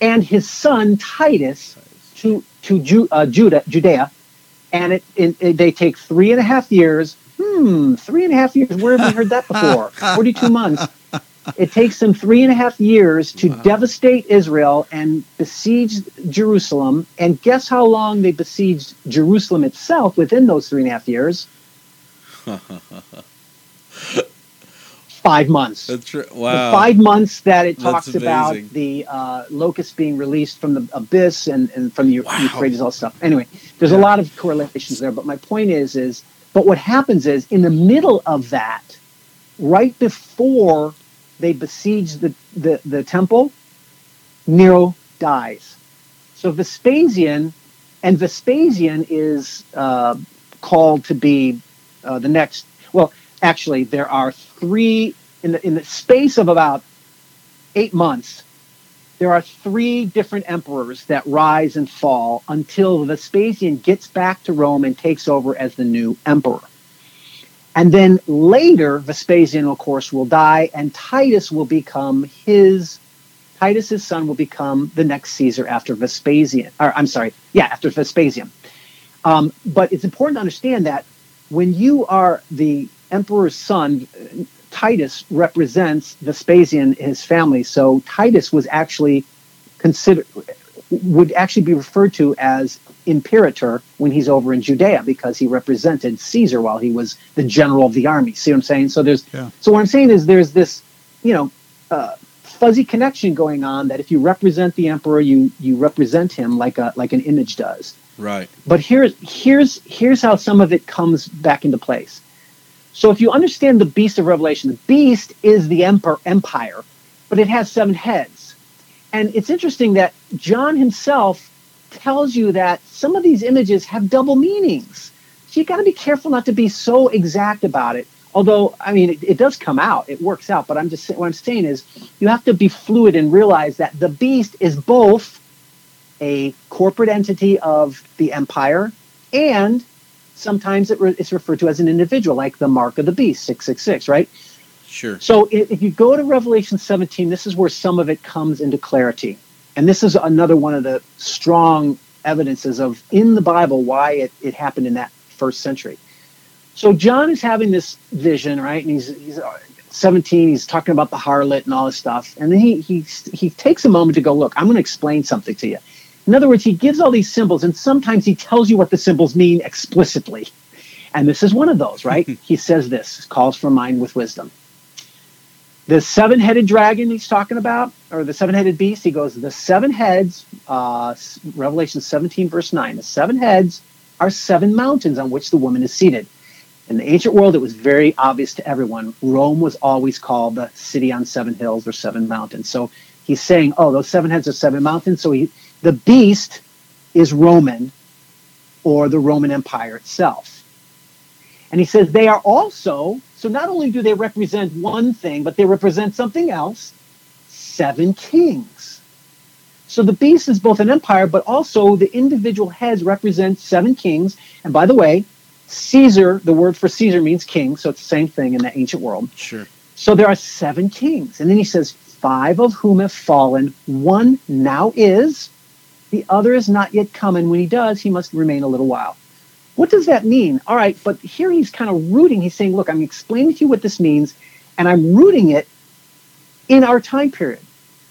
Speaker 8: and his son Titus to to Ju, uh, Judah, Judea, and it, it, it- they take three and a half years. Hmm, three and a half years. Where have we heard that before? <laughs> Forty-two months. It takes them three and a half years to devastate Israel and besiege Jerusalem. And guess how long they besieged Jerusalem itself within those three and a half years? <laughs> Five months.
Speaker 3: That's right.
Speaker 8: The five months that it talks about the uh, locusts being released from the abyss and, and from the
Speaker 3: Wow.
Speaker 8: Euphrates, all stuff. Anyway, there's a lot of correlations there. But my point is, is but what happens is in the middle of that, right before they besiege the, the, the temple, Nero dies. So Vespasian, and Vespasian is uh, called to be uh, the next. Well, actually, there are three in the in the space of about eight months. There are three different emperors that rise and fall until Vespasian gets back to Rome and takes over as the new emperor. And then later, Vespasian, of course, will die, and Titus will become his. Titus's son will become the next Caesar after Vespasian. Or I'm sorry, yeah, after Vespasian. Um, but it's important to understand that when you are the emperor's son, Titus represents Vespasian, his family. So Titus was actually considered would actually be referred to as imperator when he's over in Judea because he represented Caesar while he was the general of the army. See what I'm saying? So there's
Speaker 2: Yeah.
Speaker 8: so what I'm saying is there's this, you know, uh, fuzzy connection going on that if you represent the emperor, you you represent him like a like an image does.
Speaker 3: Right.
Speaker 8: But here's here's here's how some of it comes back into place. So if you understand the beast of Revelation, the beast is the empire, but it has seven heads. And it's interesting that John himself tells you that some of these images have double meanings. So you got to be careful not to be so exact about it. Although, I mean, it, it does come out, it works out. But I'm just what I'm saying is, you have to be fluid and realize that the beast is both a corporate entity of the empire and sometimes it re- it's referred to as an individual, like the mark of the beast, six six six, right?
Speaker 3: Sure.
Speaker 8: So if you go to Revelation 17, this is where some of it comes into clarity. And this is another one of the strong evidences of in the Bible why it, it happened in that first century. So John is having this vision, right? And he's, he's uh, 17, he's talking about the harlot and all this stuff. And then he, he, he takes a moment to go, look, I'm going to explain something to you. In other words, he gives all these symbols, and sometimes he tells you what the symbols mean explicitly. And this is one of those, right? <laughs> he says this calls for mind with wisdom. The seven headed dragon he's talking about, or the seven headed beast, he goes, The seven heads, uh, Revelation 17, verse 9, the seven heads are seven mountains on which the woman is seated. In the ancient world, it was very obvious to everyone. Rome was always called the city on seven hills or seven mountains. So he's saying, Oh, those seven heads are seven mountains. So he, the beast is Roman or the Roman Empire itself. And he says they are also, so not only do they represent one thing, but they represent something else seven kings. So the beast is both an empire, but also the individual heads represent seven kings. And by the way, Caesar, the word for Caesar means king, so it's the same thing in the ancient world.
Speaker 3: Sure.
Speaker 8: So there are seven kings. And then he says, five of whom have fallen, one now is, the other is not yet come, and when he does, he must remain a little while. What does that mean? All right, but here he's kind of rooting. He's saying, look, I'm explaining to you what this means, and I'm rooting it in our time period.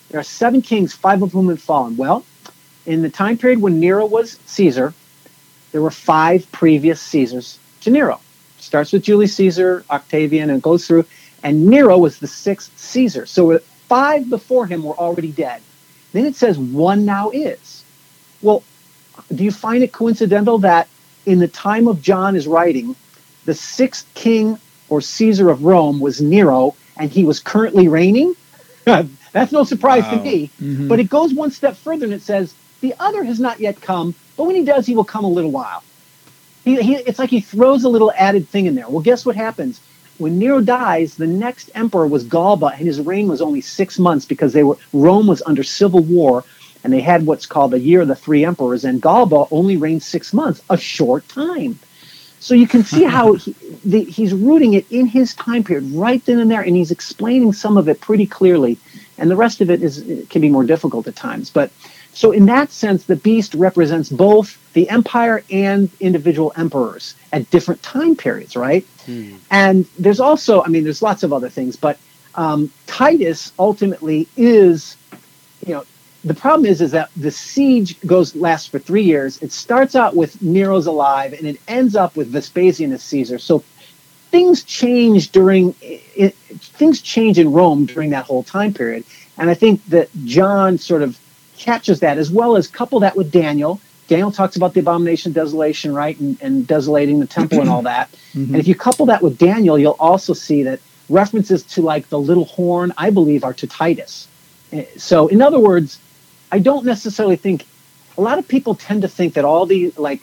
Speaker 8: There are seven kings, five of whom have fallen. Well, in the time period when Nero was Caesar, there were five previous Caesars to Nero. Starts with Julius Caesar, Octavian, and goes through. And Nero was the sixth Caesar. So five before him were already dead. Then it says one now is. Well, do you find it coincidental that in the time of John is writing, the sixth king or Caesar of Rome was Nero, and he was currently reigning? <laughs> That's no surprise to
Speaker 3: Wow.
Speaker 8: me. Mm-hmm. But it goes one step further and it says, the other has not yet come, but when he does, he will come a little while. He, he, it's like he throws a little added thing in there. Well, guess what happens? When Nero dies, the next emperor was Galba, and his reign was only six months because they were Rome was under civil war, and they had what's called the year of the three emperors, and Galba only reigned six months, a short time. So you can see how <laughs> he, the, he's rooting it in his time period, right then and there, and he's explaining some of it pretty clearly, and the rest of it is it can be more difficult at times. But so in that sense, the beast represents both the empire and individual emperors at different time periods, right? And there's also, I mean, there's lots of other things, but um, Titus ultimately is, you know, the problem is is that the siege goes lasts for three years. It starts out with Nero's alive, and it ends up with Vespasian as Caesar. So things change during it, things change in Rome during that whole time period, and I think that John sort of captures that as well as couple that with Daniel. Daniel talks about the abomination of desolation, right, and, and desolating the temple and all <clears throat> that. And if you couple that with Daniel, you'll also see that references to like the little horn, I believe, are to Titus. Eh, So, in other words, I don't necessarily think a lot of people tend to think that all the like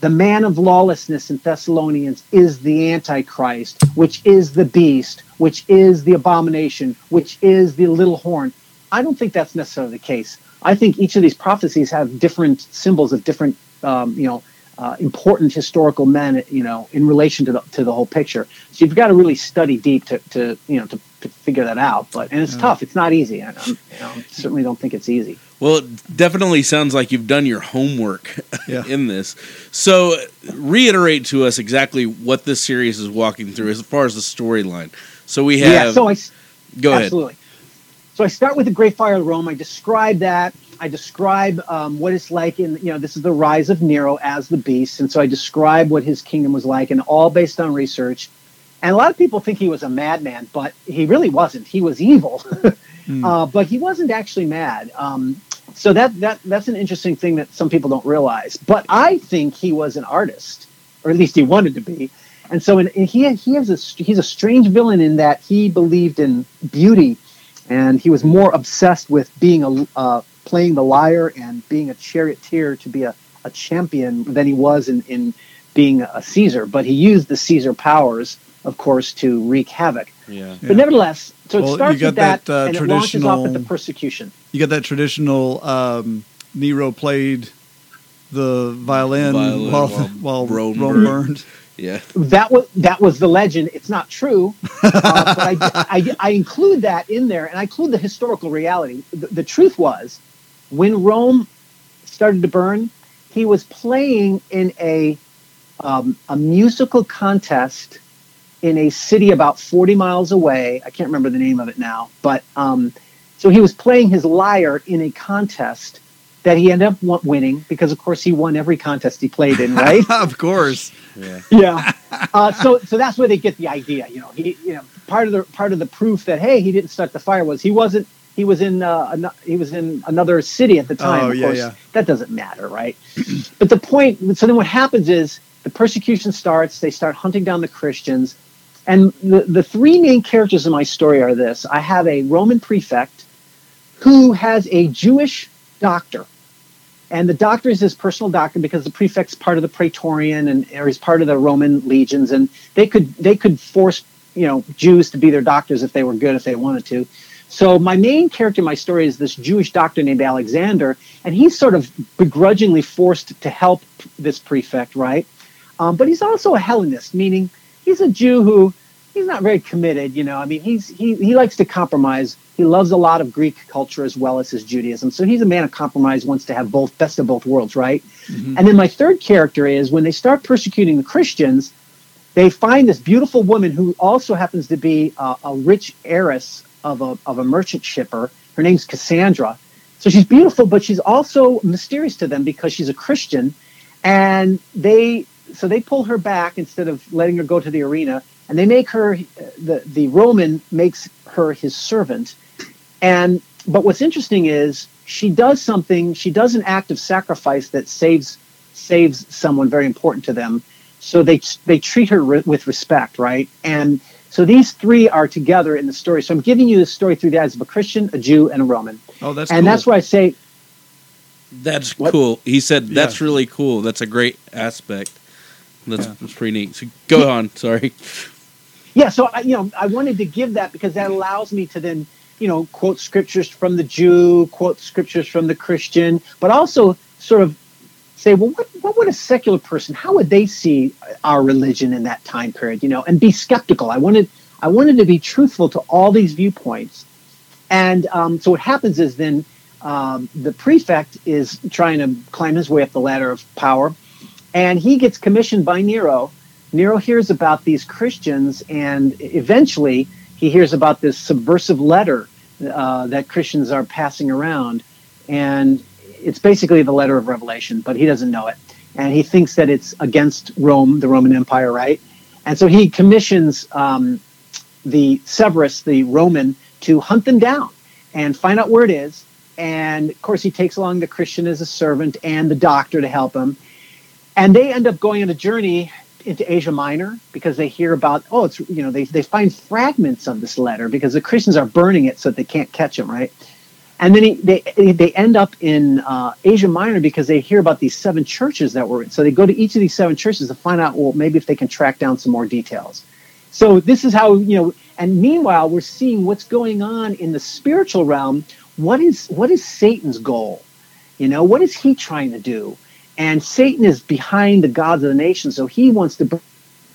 Speaker 8: the man of lawlessness in Thessalonians is the Antichrist, which is the beast, which is the abomination, which is the little horn. I don't think that's necessarily the case. I think each of these prophecies have different symbols of different, um, you know, uh, important historical men, you know, in relation to the to the whole picture. So you've got to really study deep to, to you know to, to figure that out. But and it's tough. It's not easy. I, I'm, you know, <laughs> certainly don't think it's easy.
Speaker 3: Well, it definitely sounds like you've done your homework <laughs>
Speaker 2: Yeah.
Speaker 3: in this. So, reiterate to us exactly what this series is walking through as far as the storyline. So we have.
Speaker 8: yeah. So I s-
Speaker 3: go ahead.
Speaker 8: Absolutely. So I start with the Great Fire of Rome. I describe that. I describe um, what it's like in, you know, this is the rise of Nero as the beast. And so I describe what his kingdom was like, and all based on research. And a lot of people think he was a madman, but he really wasn't. He was evil, <laughs> uh, but he wasn't actually mad. Um, so that, that that's an interesting thing that some people don't realize. But I think he was an artist, or at least he wanted to be. And so in, in- he he has a he's a strange villain in that he believed in beauty, and he was more obsessed with being a uh, playing the lyre and being a charioteer to be a, a champion than he was in, in being a Caesar. But he used the Caesar powers of course, to wreak havoc.
Speaker 3: Yeah.
Speaker 8: But nevertheless, so it
Speaker 2: Well, you
Speaker 8: starts
Speaker 2: got
Speaker 8: with that,
Speaker 2: that, uh,
Speaker 8: and it launches off at the
Speaker 2: traditional-
Speaker 8: persecution.
Speaker 2: You got that traditional um, Nero played the violin,
Speaker 3: Violin
Speaker 2: while,
Speaker 3: while <laughs>
Speaker 2: while
Speaker 3: Rome
Speaker 2: Rome,
Speaker 3: burned.
Speaker 2: burned.
Speaker 3: Yeah.
Speaker 8: That was that was the legend. It's not true, <laughs> uh, but I, I, I include that in there, and I include the historical reality. The, the truth was, when Rome started to burn, he was playing in a um, a musical contest in a city about 40 miles away. I can't remember the name of it now, but um, so he was playing his lyre in a contest that he ended up winning because, of course, he won every contest he played in, right? <laughs>
Speaker 2: of course.
Speaker 3: Yeah.
Speaker 8: yeah. Uh, so so that's where they get the idea. You know, he you know part of the part of the proof that hey he didn't start the fire was he wasn't he was in uh, ano- he was in another city at the time.
Speaker 2: Oh,
Speaker 8: of
Speaker 2: yeah,
Speaker 8: course,
Speaker 2: yeah.
Speaker 8: that doesn't matter, right? but the point. So then what happens is the persecution starts. They start hunting down the Christians, and the the three main characters in my story are this: I have a Roman prefect who has a Jewish doctor. And the doctor is his personal doctor because the prefect's part of the praetorian and or he's part of the roman legions. And they could they could force you know jews to be their doctors if they were good if they wanted to. So my main character in my story is this jewish doctor named alexander and he's sort of begrudgingly forced to help this prefect right? Um, but he's also a hellenist meaning he's a jew who he's not very committed you know. I mean he's he, he likes to compromise. He loves a lot of greek culture as well as his judaism. So he's a man of compromise wants to have both best of both worlds right? Mm-hmm. And then my third character is when they start persecuting the christians they find this beautiful woman who also happens to be a, a rich heiress of a, of a merchant shipper. Her name's cassandra. So she's beautiful but she's also mysterious to them because she's a christian. And they so they pull her back instead of letting her go to the arena and they make her the the roman makes her his servant and but what's interesting is she does something she does an act of sacrifice that saves saves someone very important to them so they they treat her re- with respect right and so these three are together in the story so i'm giving you the story through the eyes of a christian a jew and a roman
Speaker 2: Oh, that's
Speaker 8: and
Speaker 2: cool.
Speaker 8: that's why i say
Speaker 3: That's
Speaker 8: What?
Speaker 3: cool. He said that's
Speaker 2: Yeah.
Speaker 3: really cool. That's a great aspect. That's,
Speaker 2: Yeah.
Speaker 3: that's pretty neat. So go <laughs> on. Sorry.
Speaker 8: Yeah so I, you know i wanted to give that because that allows me to then you know quote scriptures from the jew quote scriptures from the christian but also sort of say well what, what would a secular person how would they see our religion in that time period you know and be skeptical. I wanted i wanted to be truthful to all these viewpoints. And um, so what happens is then um, the prefect is trying to climb his way up the ladder of power and he gets commissioned by nero Nero hears about these Christians, and eventually he hears about this subversive letter uh, that Christians are passing around, and it's basically the letter of Revelation, but he doesn't know it, and he thinks that it's against Rome, the Roman Empire, right? And so he commissions um, the Severus, the Roman, to hunt them down and find out where it is. And of course, he takes along the Christian as a servant and the doctor to help him. And they end up going on a journey into Asia Minor because they hear about oh it's you know they they find fragments of this letter because the Christians are burning it so they can't catch him right, and then he, they they end up in uh, Asia Minor because they hear about these seven churches that were so they go to each of these seven churches to find out well maybe if they can track down some more details. So this is how you know and meanwhile we're seeing what's going on in the spiritual realm. What is what is Satan's goal? You know what is he trying to do? And Satan is behind the gods of the nations, so he wants to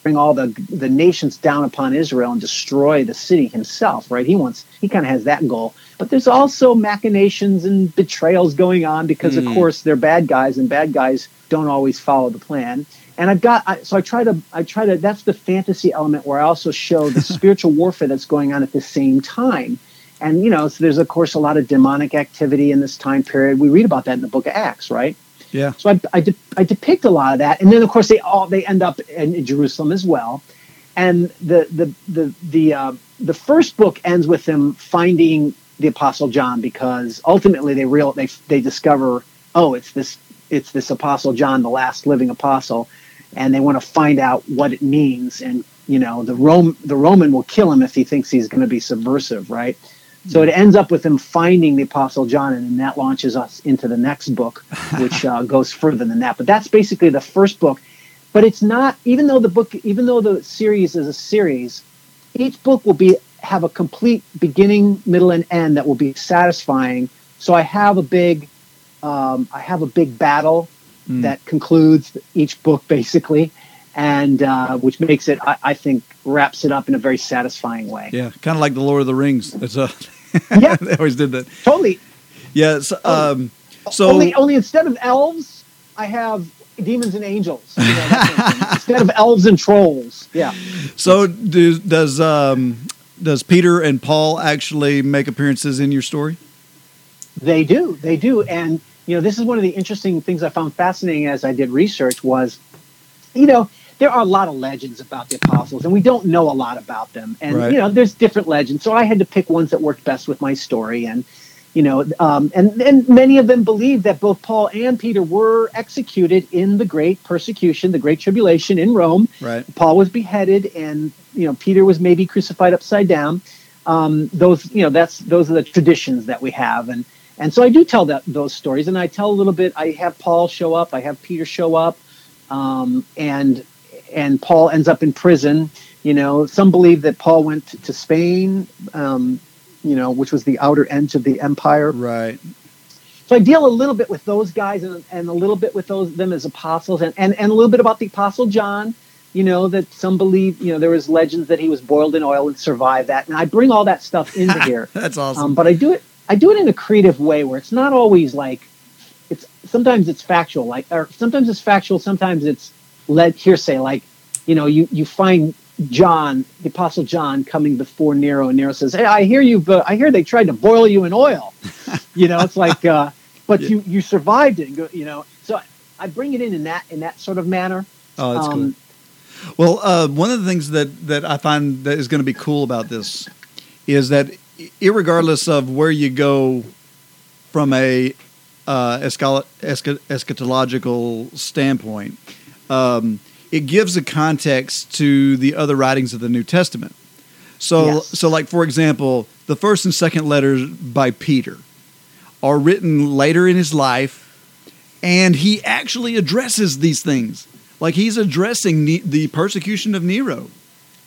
Speaker 8: bring all the the nations down upon Israel and destroy the city himself, right? He wants he kind of has that goal. But there's also machinations and betrayals going on because, of
Speaker 3: Mm.
Speaker 8: course, they're bad guys, and bad guys don't always follow the plan. And I've got I, so I try to I try to that's the fantasy element where I also show the <laughs> spiritual warfare that's going on at the same time. And you know, so there's of course a lot of demonic activity in this time period. We read about that in the book of Acts, right?
Speaker 2: Yeah.
Speaker 8: So I, I, de- I depict a lot of that, and then of course they all they end up in, in Jerusalem as well. And the the the the uh, the first book ends with them finding the Apostle John because ultimately they real they they discover oh it's this it's this Apostle John the last living apostle, and they want to find out what it means. And you know the Rome the Roman will kill him if he thinks he's going to be subversive, right? So it ends up with them finding the Apostle John, and then that launches us into the next book, <laughs> which uh, goes further than that. But that's basically the first book. but it's not. Even though the book, even though the series is a series, each book will be have a complete beginning, middle, and end that will be satisfying. So I have a big, um, I have a big battle that concludes each book basically, and uh, which makes it, I, I think, wraps it up in a very satisfying way.
Speaker 2: Yeah, kind of like the Lord of the Rings. That's a,
Speaker 8: Yeah. <laughs>
Speaker 2: they always did that.
Speaker 8: Totally.
Speaker 2: Yes. Um, so
Speaker 8: only, only instead of elves, I have demons and angels. You know, that kind of thing. <laughs> instead of elves and trolls. Yeah.
Speaker 2: so do, does um, does Peter and Paul actually make appearances in your story?
Speaker 8: They do. They do. And, you know, this is one of the interesting things I found fascinating as I did research was, you know, there are a lot of legends about the apostles, and we don't know a lot about them. And,
Speaker 2: Right.
Speaker 8: you know, there's different legends. So I had to pick ones that worked best with my story. And, you know, um, and, and many of them believe that both Paul and Peter were executed in the great persecution, the great tribulation in Rome.
Speaker 2: Right.
Speaker 8: Paul was beheaded, and you know Peter was maybe crucified upside down. Um, those, you know, that's those are the traditions that we have, and and so I do tell that those stories, and I tell a little bit. I have Paul show up, I have Peter show up, um, and and Paul ends up in prison. You know, some believe that Paul went to, to Spain, um, you know, which was the outer edge of the empire.
Speaker 2: Right.
Speaker 8: So I deal a little bit with those guys and, and a little bit with those them as apostles and, and, and a little bit about the apostle John, you know, that some believe, you know, there was legends that he was boiled in oil and survived that. And I bring all that stuff <laughs> into here.
Speaker 2: That's awesome.
Speaker 8: Um, but I do it I do it in a creative way where it's not always like it's sometimes it's factual, like or sometimes it's factual, sometimes it's led hearsay, like, you know, you, you find John, the Apostle John, coming before Nero, and Nero says, "Hey, I hear you, but I hear they tried to boil you in oil." <laughs> you know, it's like, uh, but you you survived it. and go- You know, so I, I bring it in in that in that sort of manner.
Speaker 2: Oh, that's
Speaker 8: Um,
Speaker 2: cool. Well, uh, one of the things that, that I find that is going to be cool about this is that, irregardless of where you go from a uh, eschatological standpoint, um, it gives a context to the other writings of the New Testament. So,
Speaker 8: Yes.
Speaker 2: so like for example, the first and second letters by Peter are written later in his life, and he actually addresses these things. Like he's addressing ne- the persecution of Nero.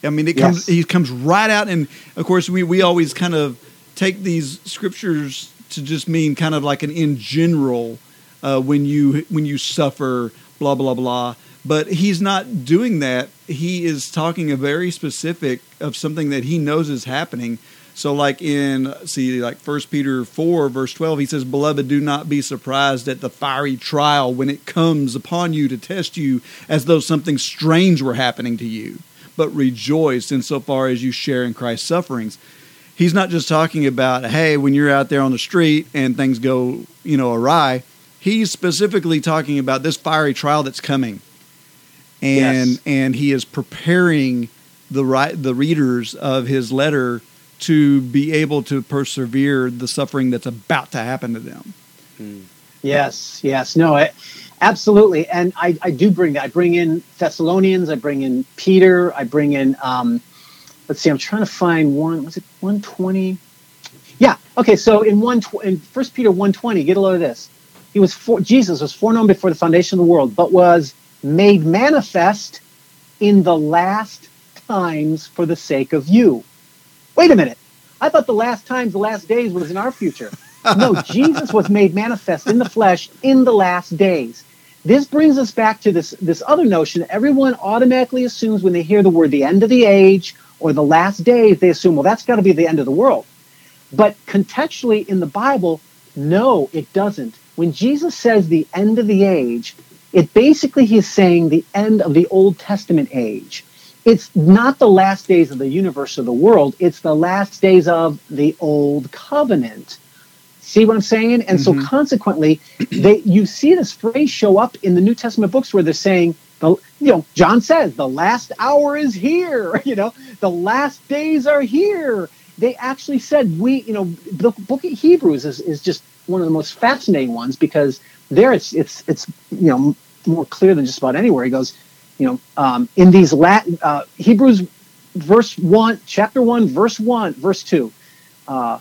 Speaker 2: I mean, it comes
Speaker 8: Yes.
Speaker 2: he comes right out, and of course, we we always kind of take these scriptures to just mean kind of like an in general uh, when you when you suffer blah blah blah. But he's not doing that. He is talking a very specific of something that he knows is happening. So, like in see, like First Peter four verse twelve, he says, "Beloved, do not be surprised at the fiery trial when it comes upon you to test you, as though something strange were happening to you, but rejoice insofar as you share in Christ's sufferings." He's not just talking about, hey, when you're out there on the street and things go, you know, awry. He's specifically talking about this fiery trial that's coming, and
Speaker 8: Yes.
Speaker 2: and he is preparing the right the readers of his letter to be able to persevere the suffering that's about to happen to them.
Speaker 8: Yes, yes, no, I, absolutely, and I, I do bring that. I bring in Thessalonians, I bring in Peter, I bring in. Um, let's see, I'm trying to find one. Was it 120? Yeah. Okay. So in one tw- in First Peter 120, get a load of this. He was for, Jesus was foreknown before the foundation of the world, but was made manifest in the last times for the sake of you. Wait a minute. I thought the last times, the last days was in our future. No, <laughs> Jesus was made manifest in the flesh in the last days. This brings us back to this, this other notion. Everyone automatically assumes when they hear the word the end of the age or the last days, they assume, well, that's got to be the end of the world. But contextually in the Bible, no, it doesn't. When Jesus says the end of the age, it basically he's saying the end of the Old Testament age. It's not the last days of the universe or the world, it's the last days of the Old Covenant. See what I'm saying? And so mm-hmm. consequently, they you see this phrase show up in the New Testament books where they're saying the you know, John says the last hour is here, <laughs> you know, the last days are here. They actually said we, you know, the book of Hebrews is, is just one of the most fascinating ones because there it's it's it's you know more clear than just about anywhere. He goes, you know, um, in these Latin uh, Hebrews verse one, chapter one, verse one, verse two. Uh,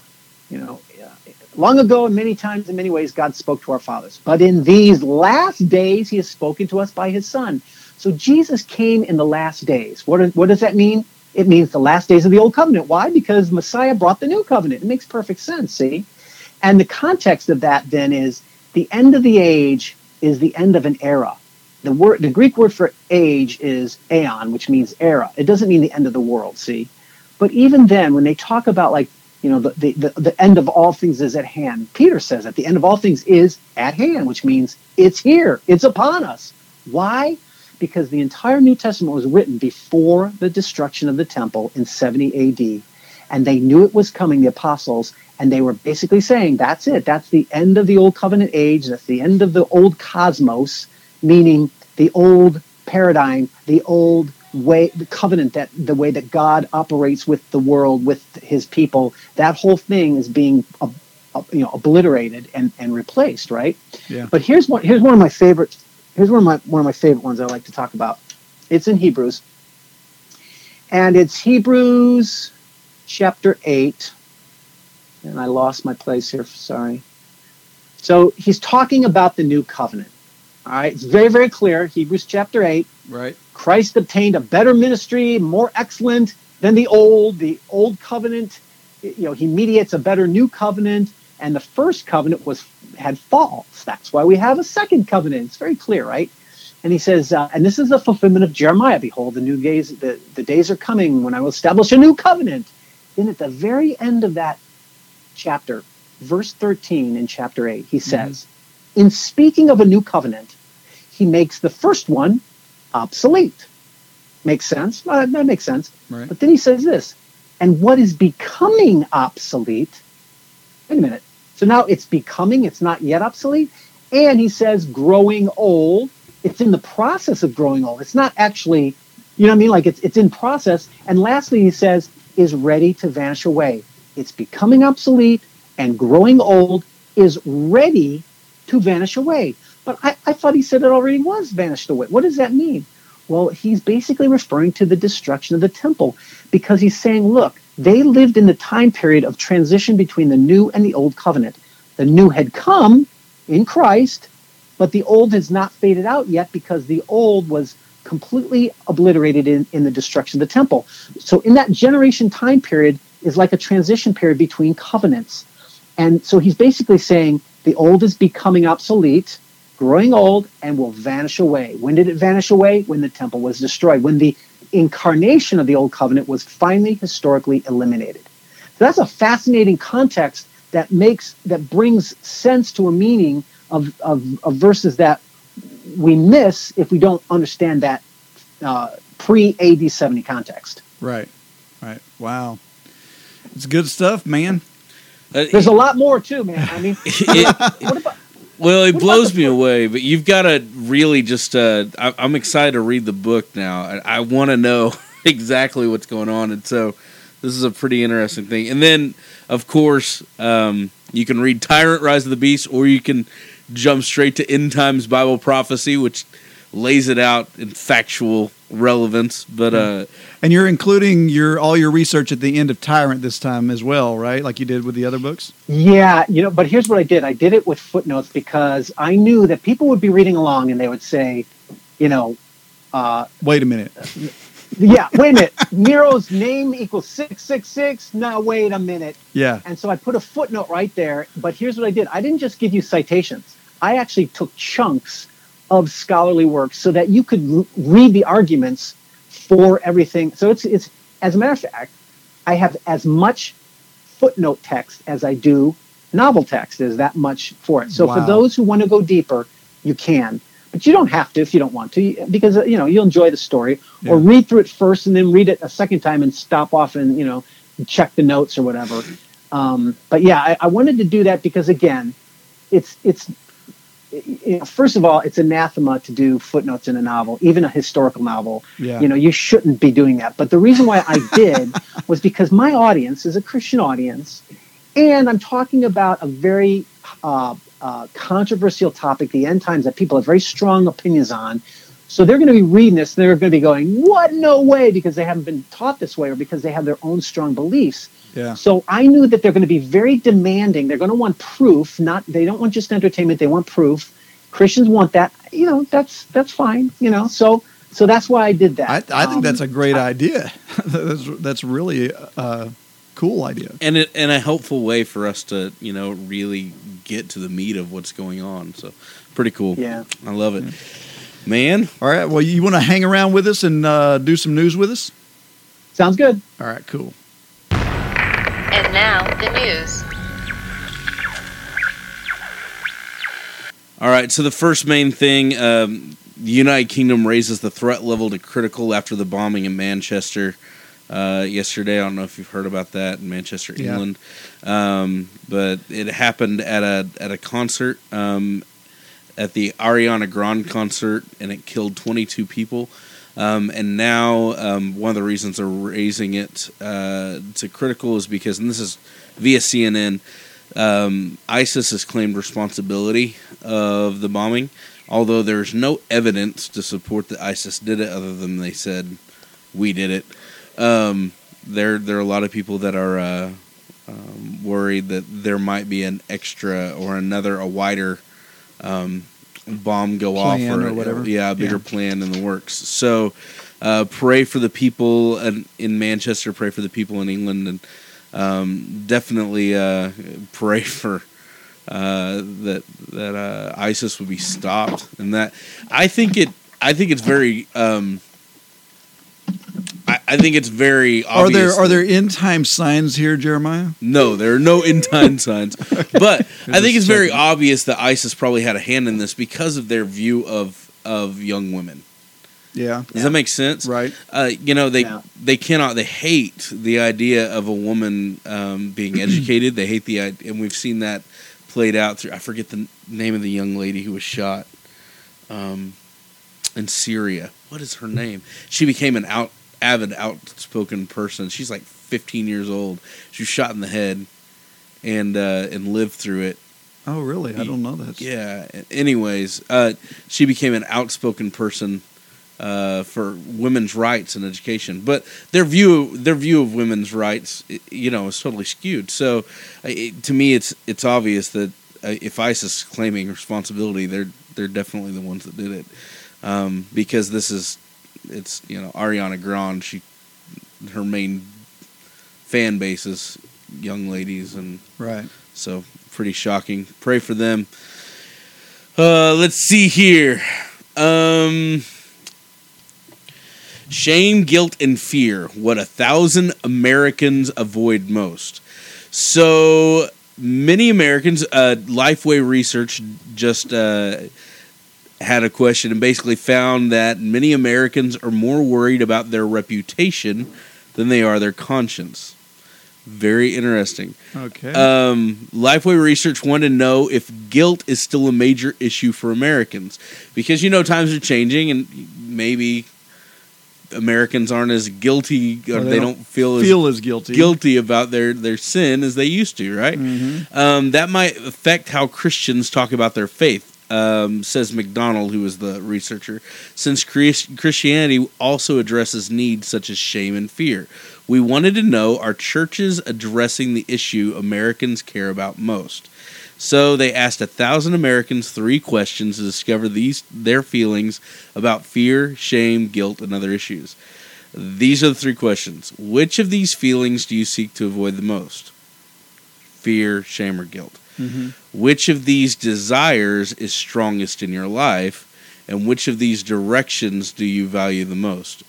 Speaker 8: you know, uh, long ago and many times in many ways God spoke to our fathers, but in these last days He has spoken to us by His Son, So Jesus came in the last days. What, what does that mean? It means the last days of the old covenant. Why? Because Messiah brought the new covenant. It makes perfect sense, see? And the context of that then is the end of the age is the end of an era. The word the Greek word for age is aeon, which means era. It doesn't mean the end of the world, see? But even then, when they talk about like, you know, the, the, the, the end of all things is at hand, Peter says that the end of all things is at hand, which means it's here, it's upon us. Why? Because the entire New Testament was written before the destruction of the temple in 70 AD. And they knew it was coming, the apostles, and they were basically saying, that's it. That's the end of the old covenant age. That's the end of the old cosmos, meaning the old paradigm, the old way, the covenant, that the way that God operates with the world, with his people. That whole thing is being, uh, uh, you know, obliterated and, and replaced, right?
Speaker 2: Yeah.
Speaker 8: But here's one. Here's one of my favorite. Here's one of my one of my favorite ones I like to talk about. It's in Hebrews, and it's Hebrews chapter eight. And I lost my place here. Sorry. So he's talking about the new covenant. All right, it's very very clear. Hebrews chapter eight.
Speaker 2: Right.
Speaker 8: Christ obtained a better ministry, more excellent than the old. The old covenant, you know, he mediates a better new covenant, and the first covenant was had faults. That's why we have a second covenant. It's very clear, right? And he says, uh, and this is the fulfillment of Jeremiah. Behold, the new days, the, the days are coming when I will establish a new covenant. Then at the very end of that chapter, verse 13 in chapter 8, he says, in speaking of a new covenant, he makes the first one obsolete. Makes sense? Uh, that makes sense.
Speaker 2: Right.
Speaker 8: But then he says this, and what is becoming obsolete, wait a minute. So now it's becoming, it's not yet obsolete. And he says growing old, it's in the process of growing old. It's not actually, you know what I mean? Like it's, it's in process. And lastly, he says, is ready to vanish away. It's becoming obsolete and growing old is ready to vanish away. But I, I thought he said it already was vanished away. What does that mean? Well, he's basically referring to the destruction of the temple because he's saying, look, they lived in the time period of transition between the new and the old covenant. The new had come in Christ, but the old has not faded out yet because the old was completely obliterated in, in the destruction of the temple. So, in that generation time period is like a transition period between covenants. And so he's basically saying the old is becoming obsolete, growing old, and will vanish away. When did it vanish away? When the temple was destroyed, when the incarnation of the old covenant was finally historically eliminated. So that's a fascinating context that makes that brings sense to a meaning of, of, of verses that we miss if we don't understand that uh, pre AD 70 context.
Speaker 2: Right. Right. Wow. It's good stuff, man.
Speaker 3: Uh,
Speaker 8: There's a lot more too, man. I mean, <laughs>
Speaker 3: it-
Speaker 8: what about
Speaker 3: well, it
Speaker 8: What
Speaker 3: blows
Speaker 8: the
Speaker 3: me
Speaker 8: book?
Speaker 3: away, but you've got to really just. Uh, I, I'm excited to read the book now. I, I want to know <laughs> exactly what's going on, and so this is a pretty interesting thing. And then, of course, um, you can read Tyrant: Rise of the Beast, or you can jump straight to End Times Bible Prophecy, which lays it out in factual relevance. But uh,
Speaker 2: And you're including your all your research at the end of Tyrant this time as well, right? Like you did with the other books.
Speaker 8: Yeah, you know, but here's what I did. I did it with footnotes because I knew that people would be reading along and they would say, you know, uh,
Speaker 2: Wait a minute. <laughs>
Speaker 8: yeah, wait a minute. Nero's name equals 666. Now, wait a minute.
Speaker 2: Yeah.
Speaker 8: And so I put a footnote right there. But here's what I did I didn't just give you citations, I actually took chunks of scholarly works so that you could r- read the arguments for everything. So it's, it's, as a matter of fact, I have as much footnote text as I do novel text. There's that much for it. So for those who want to go deeper, you can. But you don't have to if you don't want to, because uh, you know you'll enjoy the story. Or read through it first and then read it a second time and stop off and you know check the notes or whatever. Um, but yeah, I, I wanted to do that because again, it's it's you know, first of all, it's anathema to do footnotes in a novel, even a historical novel.
Speaker 2: Yeah.
Speaker 8: You know, you shouldn't be doing that. But the reason why I did <laughs> was because my audience is a Christian audience, and I'm talking about a very uh, uh, controversial topic, the end times, that people have very strong opinions on. So they're going to be reading this, and they're going to be going, "What? No way!" Because they haven't been taught this way, or because they have their own strong beliefs.
Speaker 2: Yeah.
Speaker 8: So I knew that they're going to be very demanding. They're going to want proof. Not they don't want just entertainment. They want proof. Christians want that. You know, that's that's fine. You know, so so that's why I did that.
Speaker 2: I, I think
Speaker 8: Um,
Speaker 2: that's a great idea. <laughs> that's that's really a cool idea.
Speaker 3: and it, and a helpful way for us to you know really get to the meat of what's going on. So pretty cool.
Speaker 8: Yeah.
Speaker 3: I love it, man.
Speaker 2: All right. Well, you want to hang around with us and uh, do some news with us?
Speaker 8: Sounds good.
Speaker 2: All right. Cool.
Speaker 5: And now, the news.
Speaker 3: All right. So the first main thing, um, the United Kingdom raises the threat level to critical after the bombing in Manchester uh, yesterday. I don't know if you've heard about that in Manchester,
Speaker 2: Yeah.
Speaker 3: England, um, but it happened at a at a concert um, at the Ariana Grande concert, and it killed 22 people. Um, and now, um, one of the reasons they're raising it uh, to critical is because, and this is via CNN, um, ISIS has claimed responsibility of the bombing, although there's no evidence to support that ISIS did it, other than they said we did it. Um, there, there are a lot of people that are uh, um, worried that there might be an extra or another, a wider um, bomb go off
Speaker 2: or whatever.
Speaker 3: Yeah, a bigger
Speaker 2: Yeah.
Speaker 3: plan in the works. So, uh, pray for the people in, in Manchester. Pray for the people in England, and um, definitely uh, pray for uh, that that uh, ISIS would be stopped. And that I think it. I think it's very. Um, I, I think it's very obvious.
Speaker 2: Are there are there end time signs here, Jeremiah?
Speaker 3: no, there are no end time signs. <laughs> But I think
Speaker 2: Just
Speaker 3: it's very
Speaker 2: checking.
Speaker 3: obvious that ISIS probably had a hand in this because of their view of of young women.
Speaker 2: Yeah.
Speaker 3: Does that make sense?
Speaker 2: Right.
Speaker 3: Uh, you know, they
Speaker 8: Yeah.
Speaker 3: they cannot. They hate the idea of a woman um, being <clears throat> educated. They hate the idea, and we've seen that played out through. I forget the name of the young lady who was shot um, in Syria. What is her name? She became an out avid outspoken person. She's like 15 years old. She was shot in the head, and uh, and lived through it.
Speaker 2: Oh, really? I don't know that.
Speaker 3: Yeah. Anyways, uh, she became an outspoken person uh, for women's rights and education, but their view their view of women's rights, you know, is totally skewed. So, it, to me, it's it's obvious that uh, if ISIS is claiming responsibility, they're they're definitely the ones that did it, um, because this is it's you know Ariana Grande. She her main fan base is young ladies and
Speaker 2: Right.
Speaker 3: so pretty shocking. Pray for them. Uh, let's see here. Um, shame, guilt, and fear. What a thousand Americans avoid most. So many Americans. Uh, Lifeway Research just uh, had a question and basically found that many Americans are more worried about their reputation than they are their conscience. Very interesting.
Speaker 2: Okay.
Speaker 3: Um, Lifeway Research wanted to know if guilt is still a major issue for Americans because you know times are changing and maybe Americans aren't as guilty or
Speaker 2: Or
Speaker 3: they, don't, feel, as
Speaker 2: feel as guilty.
Speaker 3: guilty about their their sin as they used to, right?
Speaker 2: Mhm.
Speaker 3: Um, that might affect how Christians talk about their faith. Um, says McDonald, who is the researcher, since Christianity also addresses needs such as shame and fear. We wanted to know are churches addressing the issue Americans care about most? So they asked a thousand Americans three questions to discover these their feelings about fear, shame, guilt, and other issues. These are the three questions. Which of these feelings do you seek to avoid the most? Fear, shame, or guilt?
Speaker 2: Mhm.
Speaker 3: Which of these desires is strongest in your life? And which of these directions do you value the most?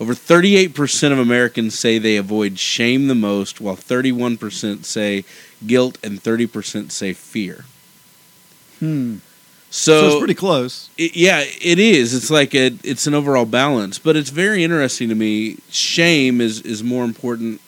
Speaker 3: Over 38% of Americans say they avoid shame the most, while 31% say guilt and 30% say fear.
Speaker 2: Hmm.
Speaker 3: So,
Speaker 2: So, it's pretty close.
Speaker 3: it, yeah, it is. It's like a, it's an overall balance, but it's very interesting to me. Shame is is more important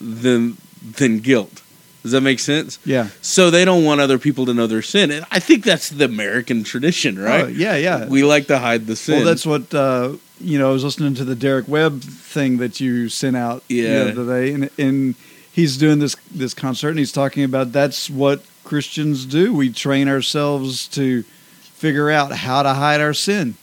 Speaker 3: than than guilt. Does that make sense?
Speaker 2: Yeah.
Speaker 3: So they don't want other people to know their sin, and I think that's the American tradition, right?
Speaker 2: Oh, yeah, yeah.
Speaker 3: We like to hide the sin.
Speaker 2: Well, that's what uh, you know. I was listening to the Derek Webb thing that you sent out
Speaker 3: Yeah.
Speaker 2: the other day, and, and he's doing this this concert, and he's talking about that's what Christians do. We train ourselves to figure out how to hide our sin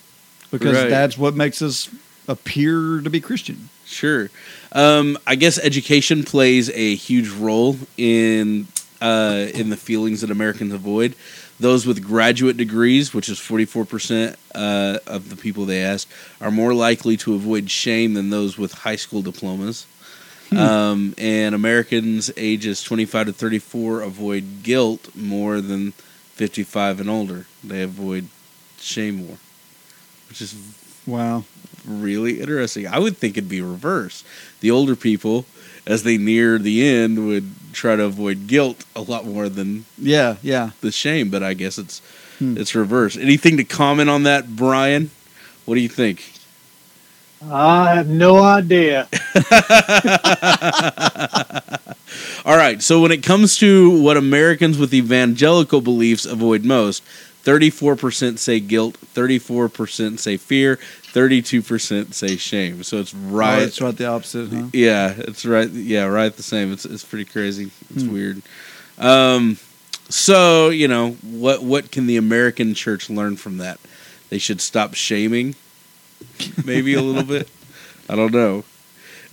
Speaker 2: because
Speaker 3: Right.
Speaker 2: that's what makes us appear to be Christian.
Speaker 3: Sure. Um, I guess education plays a huge role in uh, in the feelings that Americans avoid. Those with graduate degrees, which is 44% uh, of the people they asked, are more likely to avoid shame than those with high school diplomas. Um, and Americans ages 25 to 34 avoid guilt more than 55 and older. They avoid shame more, which is
Speaker 2: Wow.
Speaker 3: Really interesting. I would think it'd be reverse. The older people, as they near the end, would try to avoid guilt a lot more than
Speaker 2: Yeah, yeah.
Speaker 3: the shame. But I guess it's
Speaker 2: Hmm.
Speaker 3: it's reverse. Anything to comment on that, Brian? What do you think?
Speaker 8: I have no idea. <laughs>
Speaker 3: All right. So when it comes to what Americans with evangelical beliefs avoid most, 34% say guilt, 34% say fear, 32% say shame. So it's
Speaker 2: Right.
Speaker 3: right.
Speaker 2: it's right the opposite, huh?
Speaker 3: Yeah, it's right. Yeah, right. The same. It's it's pretty crazy. It's
Speaker 2: Hmm.
Speaker 3: weird. Um, so you know what what can the American church learn from that? They should stop shaming, maybe a little bit. I don't know.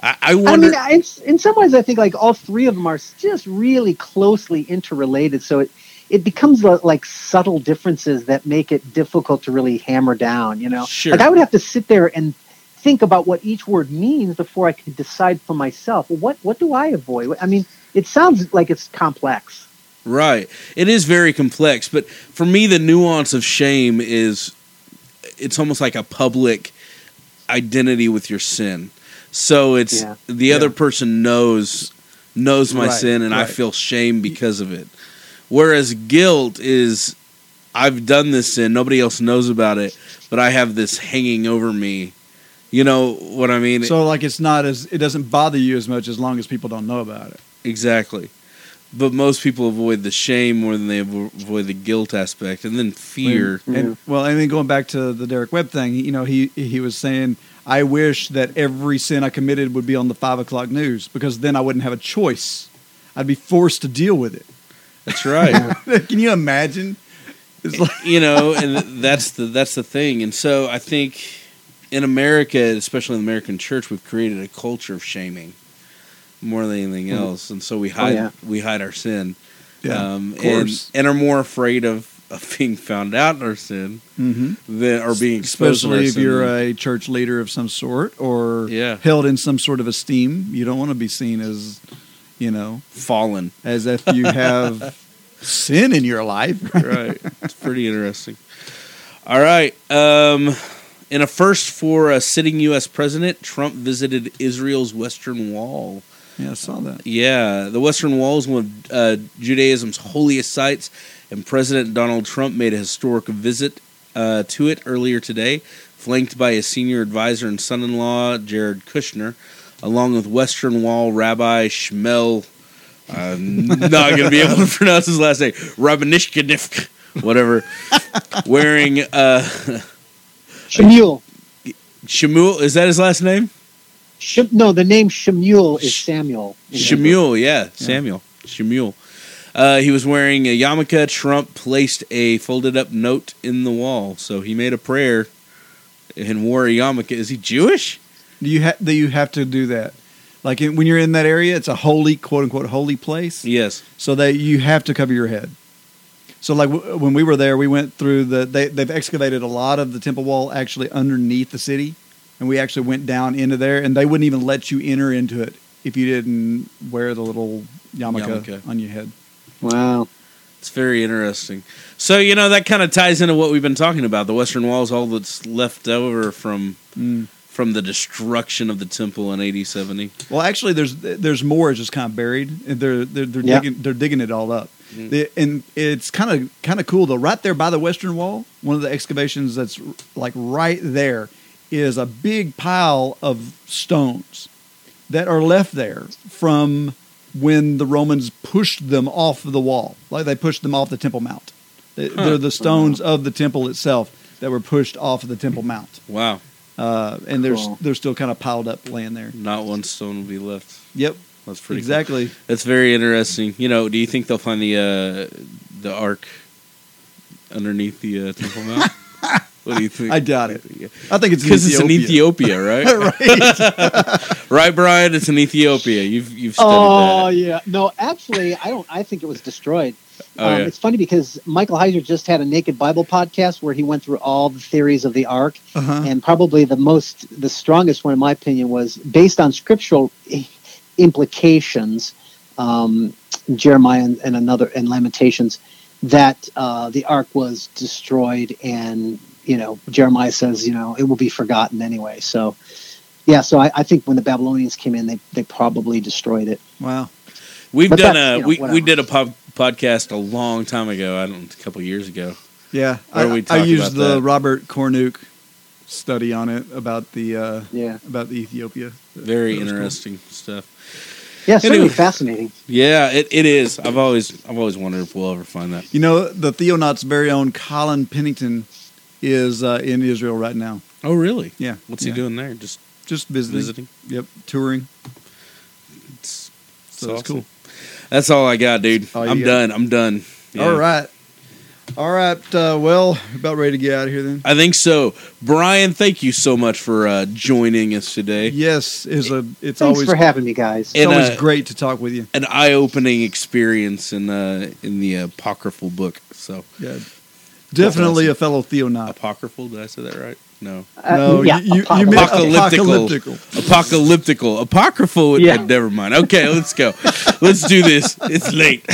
Speaker 3: I, I
Speaker 8: I mean, I- it's, in some ways, I think like all three of them are just really closely interrelated. So it it becomes li- like subtle differences that make it difficult to really hammer down. You know,
Speaker 3: Sure.
Speaker 8: like I would have to sit there and think about what each word means before I could decide for myself. Well, what what do I avoid? I mean, it sounds like it's complex.
Speaker 3: Right. It is very complex, but for me, the nuance of shame is it's almost like a public identity with your sin. So it's
Speaker 8: Yeah.
Speaker 3: the other person knows knows my
Speaker 2: Right,
Speaker 3: sin, and I feel shame because of it. Whereas guilt is I've done this sin, nobody else knows about it, but I have this hanging over me. You know what I mean?
Speaker 2: So like it's not as it doesn't bother you as much as long as people don't know about it.
Speaker 3: Exactly. But most people avoid the shame more than they avoid the guilt aspect, and then fear.
Speaker 2: Mm, and well, and then going back to the Derek Webb thing, you know, he he was saying, I wish that every sin I committed would be on the five o'clock news because then I wouldn't have a choice. I'd be forced to deal with it.
Speaker 3: That's right. <laughs>
Speaker 2: Can you imagine? It's like
Speaker 3: you know, and that's the that's the thing. And so I think in America, especially in the American church, we've created a culture of shaming more than anything
Speaker 2: Hmm.
Speaker 3: else, and so we hide
Speaker 8: yeah.
Speaker 3: we hide our sin,
Speaker 2: yeah,
Speaker 3: um,
Speaker 2: of
Speaker 3: and and are more afraid of, of being found out in our sin
Speaker 2: hmm
Speaker 3: than or being exposed. in our
Speaker 2: Especially if
Speaker 3: sin
Speaker 2: you're
Speaker 3: than-
Speaker 2: a church leader of some sort or
Speaker 3: Yeah.
Speaker 2: held in some sort of esteem. You don't want to be seen as, you know,
Speaker 3: fallen.
Speaker 2: as if you have <laughs> sin in your life.
Speaker 3: right. It's pretty interesting. All right. Um, in a first for a sitting U.S. president, Trump visited Israel's Western Wall.
Speaker 2: Yeah, I saw that.
Speaker 3: Yeah, the Western Wall is one of uh, Judaism's holiest sites, and President Donald Trump made a historic visit uh, to it earlier today, flanked by his senior advisor and son in law, Jared Kushner, along with Western Wall Rabbi Shmuel. I'm not going to be able to <laughs> pronounce his last name, Rabbanishkanif, whatever, <laughs> wearing uh,
Speaker 8: Shemuel.
Speaker 3: Shemuel. Is that his last name?
Speaker 8: Shem, no, the name Shemuel is Samuel. in Hebrew.
Speaker 3: Shemuel, yeah, Samuel. Shemuel. Uh, he was wearing a yarmulke. Trump placed a folded up note in the wall. So he made a prayer and wore a yarmulke. Is he Jewish?
Speaker 2: Do you ha- do you have to do that? Like in, when you're in that area, it's a holy, quote unquote, holy place.
Speaker 3: Yes.
Speaker 2: so that you have to cover your head. So, like w- when we were there, we went through the. They, they've excavated a lot of the temple wall actually underneath the city, and we actually went down into there, and they wouldn't even let you enter into it if you didn't wear the little yarmulke,
Speaker 3: Yarmulke.
Speaker 2: on your head.
Speaker 8: Wow.
Speaker 3: It's very interesting. So, you know, that kind of ties into what we've been talking about. The Western Wall is all that's left over from
Speaker 2: Mm.
Speaker 3: From the destruction of the temple in AD 70.
Speaker 2: Well, actually, there's there's more is just kind of buried. They're they're, they're
Speaker 8: Yeah.
Speaker 2: digging they're digging it all up,
Speaker 3: Mm.
Speaker 2: The- and it's kind of kind of cool though. Right there by the Western Wall, one of the excavations that's like right there is a big pile of stones that are left there from when the Romans pushed them off of the wall, like they pushed them off the Temple Mount. They, They're the stones of the temple itself that were pushed off of the Temple Mount,
Speaker 3: Wow.
Speaker 2: Uh, and there's
Speaker 8: Cool.
Speaker 2: they're still kind of piled up laying there.
Speaker 3: Not one stone will be left.
Speaker 2: Yep,
Speaker 3: That's pretty cool.
Speaker 2: exactly.
Speaker 3: That's very interesting. You know, do you think they'll find the uh, the ark underneath the uh, Temple Mount? <laughs> What do you think?
Speaker 2: I doubt it. I think it's
Speaker 3: Because it's in
Speaker 2: Ethiopia.
Speaker 3: Ethiopia, right? <laughs> <laughs> right, Brian. It's in Ethiopia. You've you've studied
Speaker 8: Oh
Speaker 3: that.
Speaker 8: yeah, no, actually, I don't. I think it was destroyed.
Speaker 3: Oh,
Speaker 8: um,
Speaker 3: yeah.
Speaker 8: It's funny because Michael Heiser just had a Naked Bible podcast where he went through all the theories of the Ark,
Speaker 2: Uh-huh.
Speaker 8: and probably the most, the strongest one, in my opinion, was based on scriptural implications. Um, Jeremiah and, and another and Lamentations that uh, the Ark was destroyed, and you know Jeremiah says, you know, it will be forgotten anyway. So. Yeah, so I, I think when the Babylonians came in, they, they probably destroyed it.
Speaker 2: Wow.
Speaker 3: We've
Speaker 8: But
Speaker 3: done a
Speaker 8: you know,
Speaker 3: we, we did a pod, podcast a long time ago. I don't know, a couple years ago.
Speaker 2: Yeah,
Speaker 3: Where
Speaker 2: I,
Speaker 3: we
Speaker 2: I used
Speaker 3: about
Speaker 2: the
Speaker 3: that.
Speaker 2: Robert Cornuke study on it about the uh,
Speaker 8: Yeah.
Speaker 2: about the Ethiopia.
Speaker 3: Very
Speaker 2: That was cool.
Speaker 3: interesting stuff.
Speaker 8: Yeah, certainly
Speaker 3: Anyway.
Speaker 8: fascinating.
Speaker 3: Yeah, it, it is. I've always I've always wondered if we'll ever find that.
Speaker 2: You know, the Theonauts' very own Colin Pennington is uh, in Israel right now.
Speaker 3: Oh, really?
Speaker 2: Yeah,
Speaker 3: What's
Speaker 2: yeah.
Speaker 3: he doing there? Just
Speaker 2: Just visiting.
Speaker 3: visiting.
Speaker 2: Yep, touring.
Speaker 3: It's,
Speaker 2: So it's
Speaker 3: awesome.
Speaker 2: cool.
Speaker 3: That's all I got, dude. I'm
Speaker 2: got.
Speaker 3: done. I'm done. Yeah.
Speaker 2: All right, all right. Uh, well, about ready to get out of here then.
Speaker 3: I think so. Brian, thank you so much for uh, joining us today.
Speaker 2: Yes, is a. It's
Speaker 8: Thanks
Speaker 2: always
Speaker 8: for having me, guys.
Speaker 2: it's always
Speaker 3: uh,
Speaker 2: great to talk with you.
Speaker 3: An eye-opening experience in uh, in the apocryphal book. So
Speaker 2: Yeah, definitely a fellow Theonaut.
Speaker 3: apocryphal. Did I say that right? No.
Speaker 8: Uh,
Speaker 2: no,
Speaker 8: yeah,
Speaker 2: you, you, you
Speaker 8: apocalyptic.
Speaker 2: meant
Speaker 3: Apocalyptical.
Speaker 2: apocalyptical.
Speaker 3: Apocalyptical. Apocryphal.
Speaker 8: Yeah.
Speaker 3: uh, never mind. Okay, let's go. let's do this. It's late.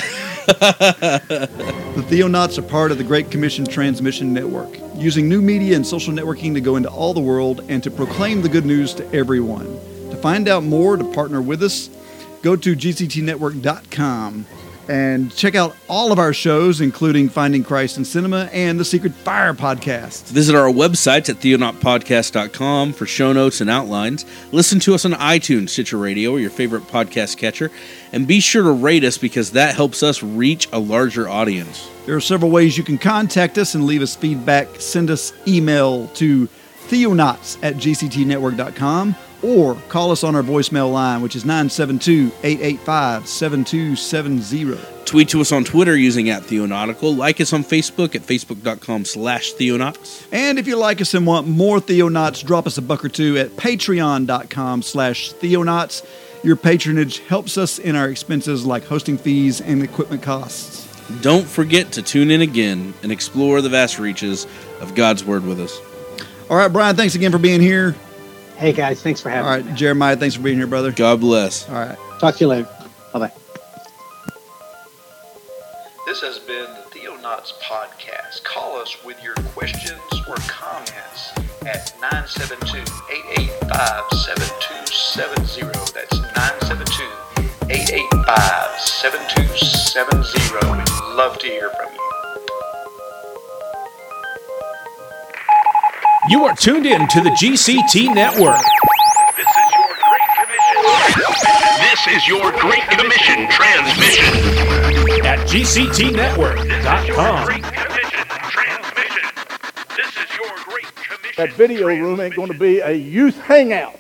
Speaker 2: The Theonauts are part of the Great Commission Transmission Network, using new media and social networking to go into all the world and to proclaim the good news to everyone. To find out more, to partner with us, go to gctnetwork.com and check out all of our shows, including Finding Christ in Cinema and the Secret Fire podcast.
Speaker 3: Visit our websites at theonautpodcast.com for show notes and outlines. Listen to us on iTunes, Stitcher Radio, or your favorite podcast catcher. And be sure to rate us because that helps us reach a larger audience.
Speaker 2: There are several ways you can contact us and leave us feedback. Send us email to theonauts at gctnetwork.com or call us on our voicemail line, which is 972 885 7270.
Speaker 3: Tweet to us on Twitter using at Theonautical. Like us on Facebook at facebook.com slash Theonauts.
Speaker 2: And if you like us and want more Theonauts, drop us a buck or two at patreon.com slash Theonauts. Your patronage helps us in our expenses like hosting fees and equipment costs.
Speaker 3: Don't forget to tune in again and explore the vast reaches of God's Word with us.
Speaker 2: All right, Brian, thanks again for being here.
Speaker 8: Hey, guys, thanks for
Speaker 2: All
Speaker 8: having
Speaker 2: right, Jeremiah, thanks for being here, brother.
Speaker 3: God bless.
Speaker 2: All right.
Speaker 8: Talk to you later. Bye bye.
Speaker 9: This has been the Theonauts Podcast. Call us with your questions or comments at 972-885-7270. That's 972-885-7270. We'd love to hear from you.
Speaker 10: You are tuned in to the GCT Network.
Speaker 11: This is your Great Commission This is your Great Commission transmission.
Speaker 10: At GCTNetwork.com.
Speaker 11: Transmission. This is your Great Commission.
Speaker 12: That video room ain't going to be a youth hangout.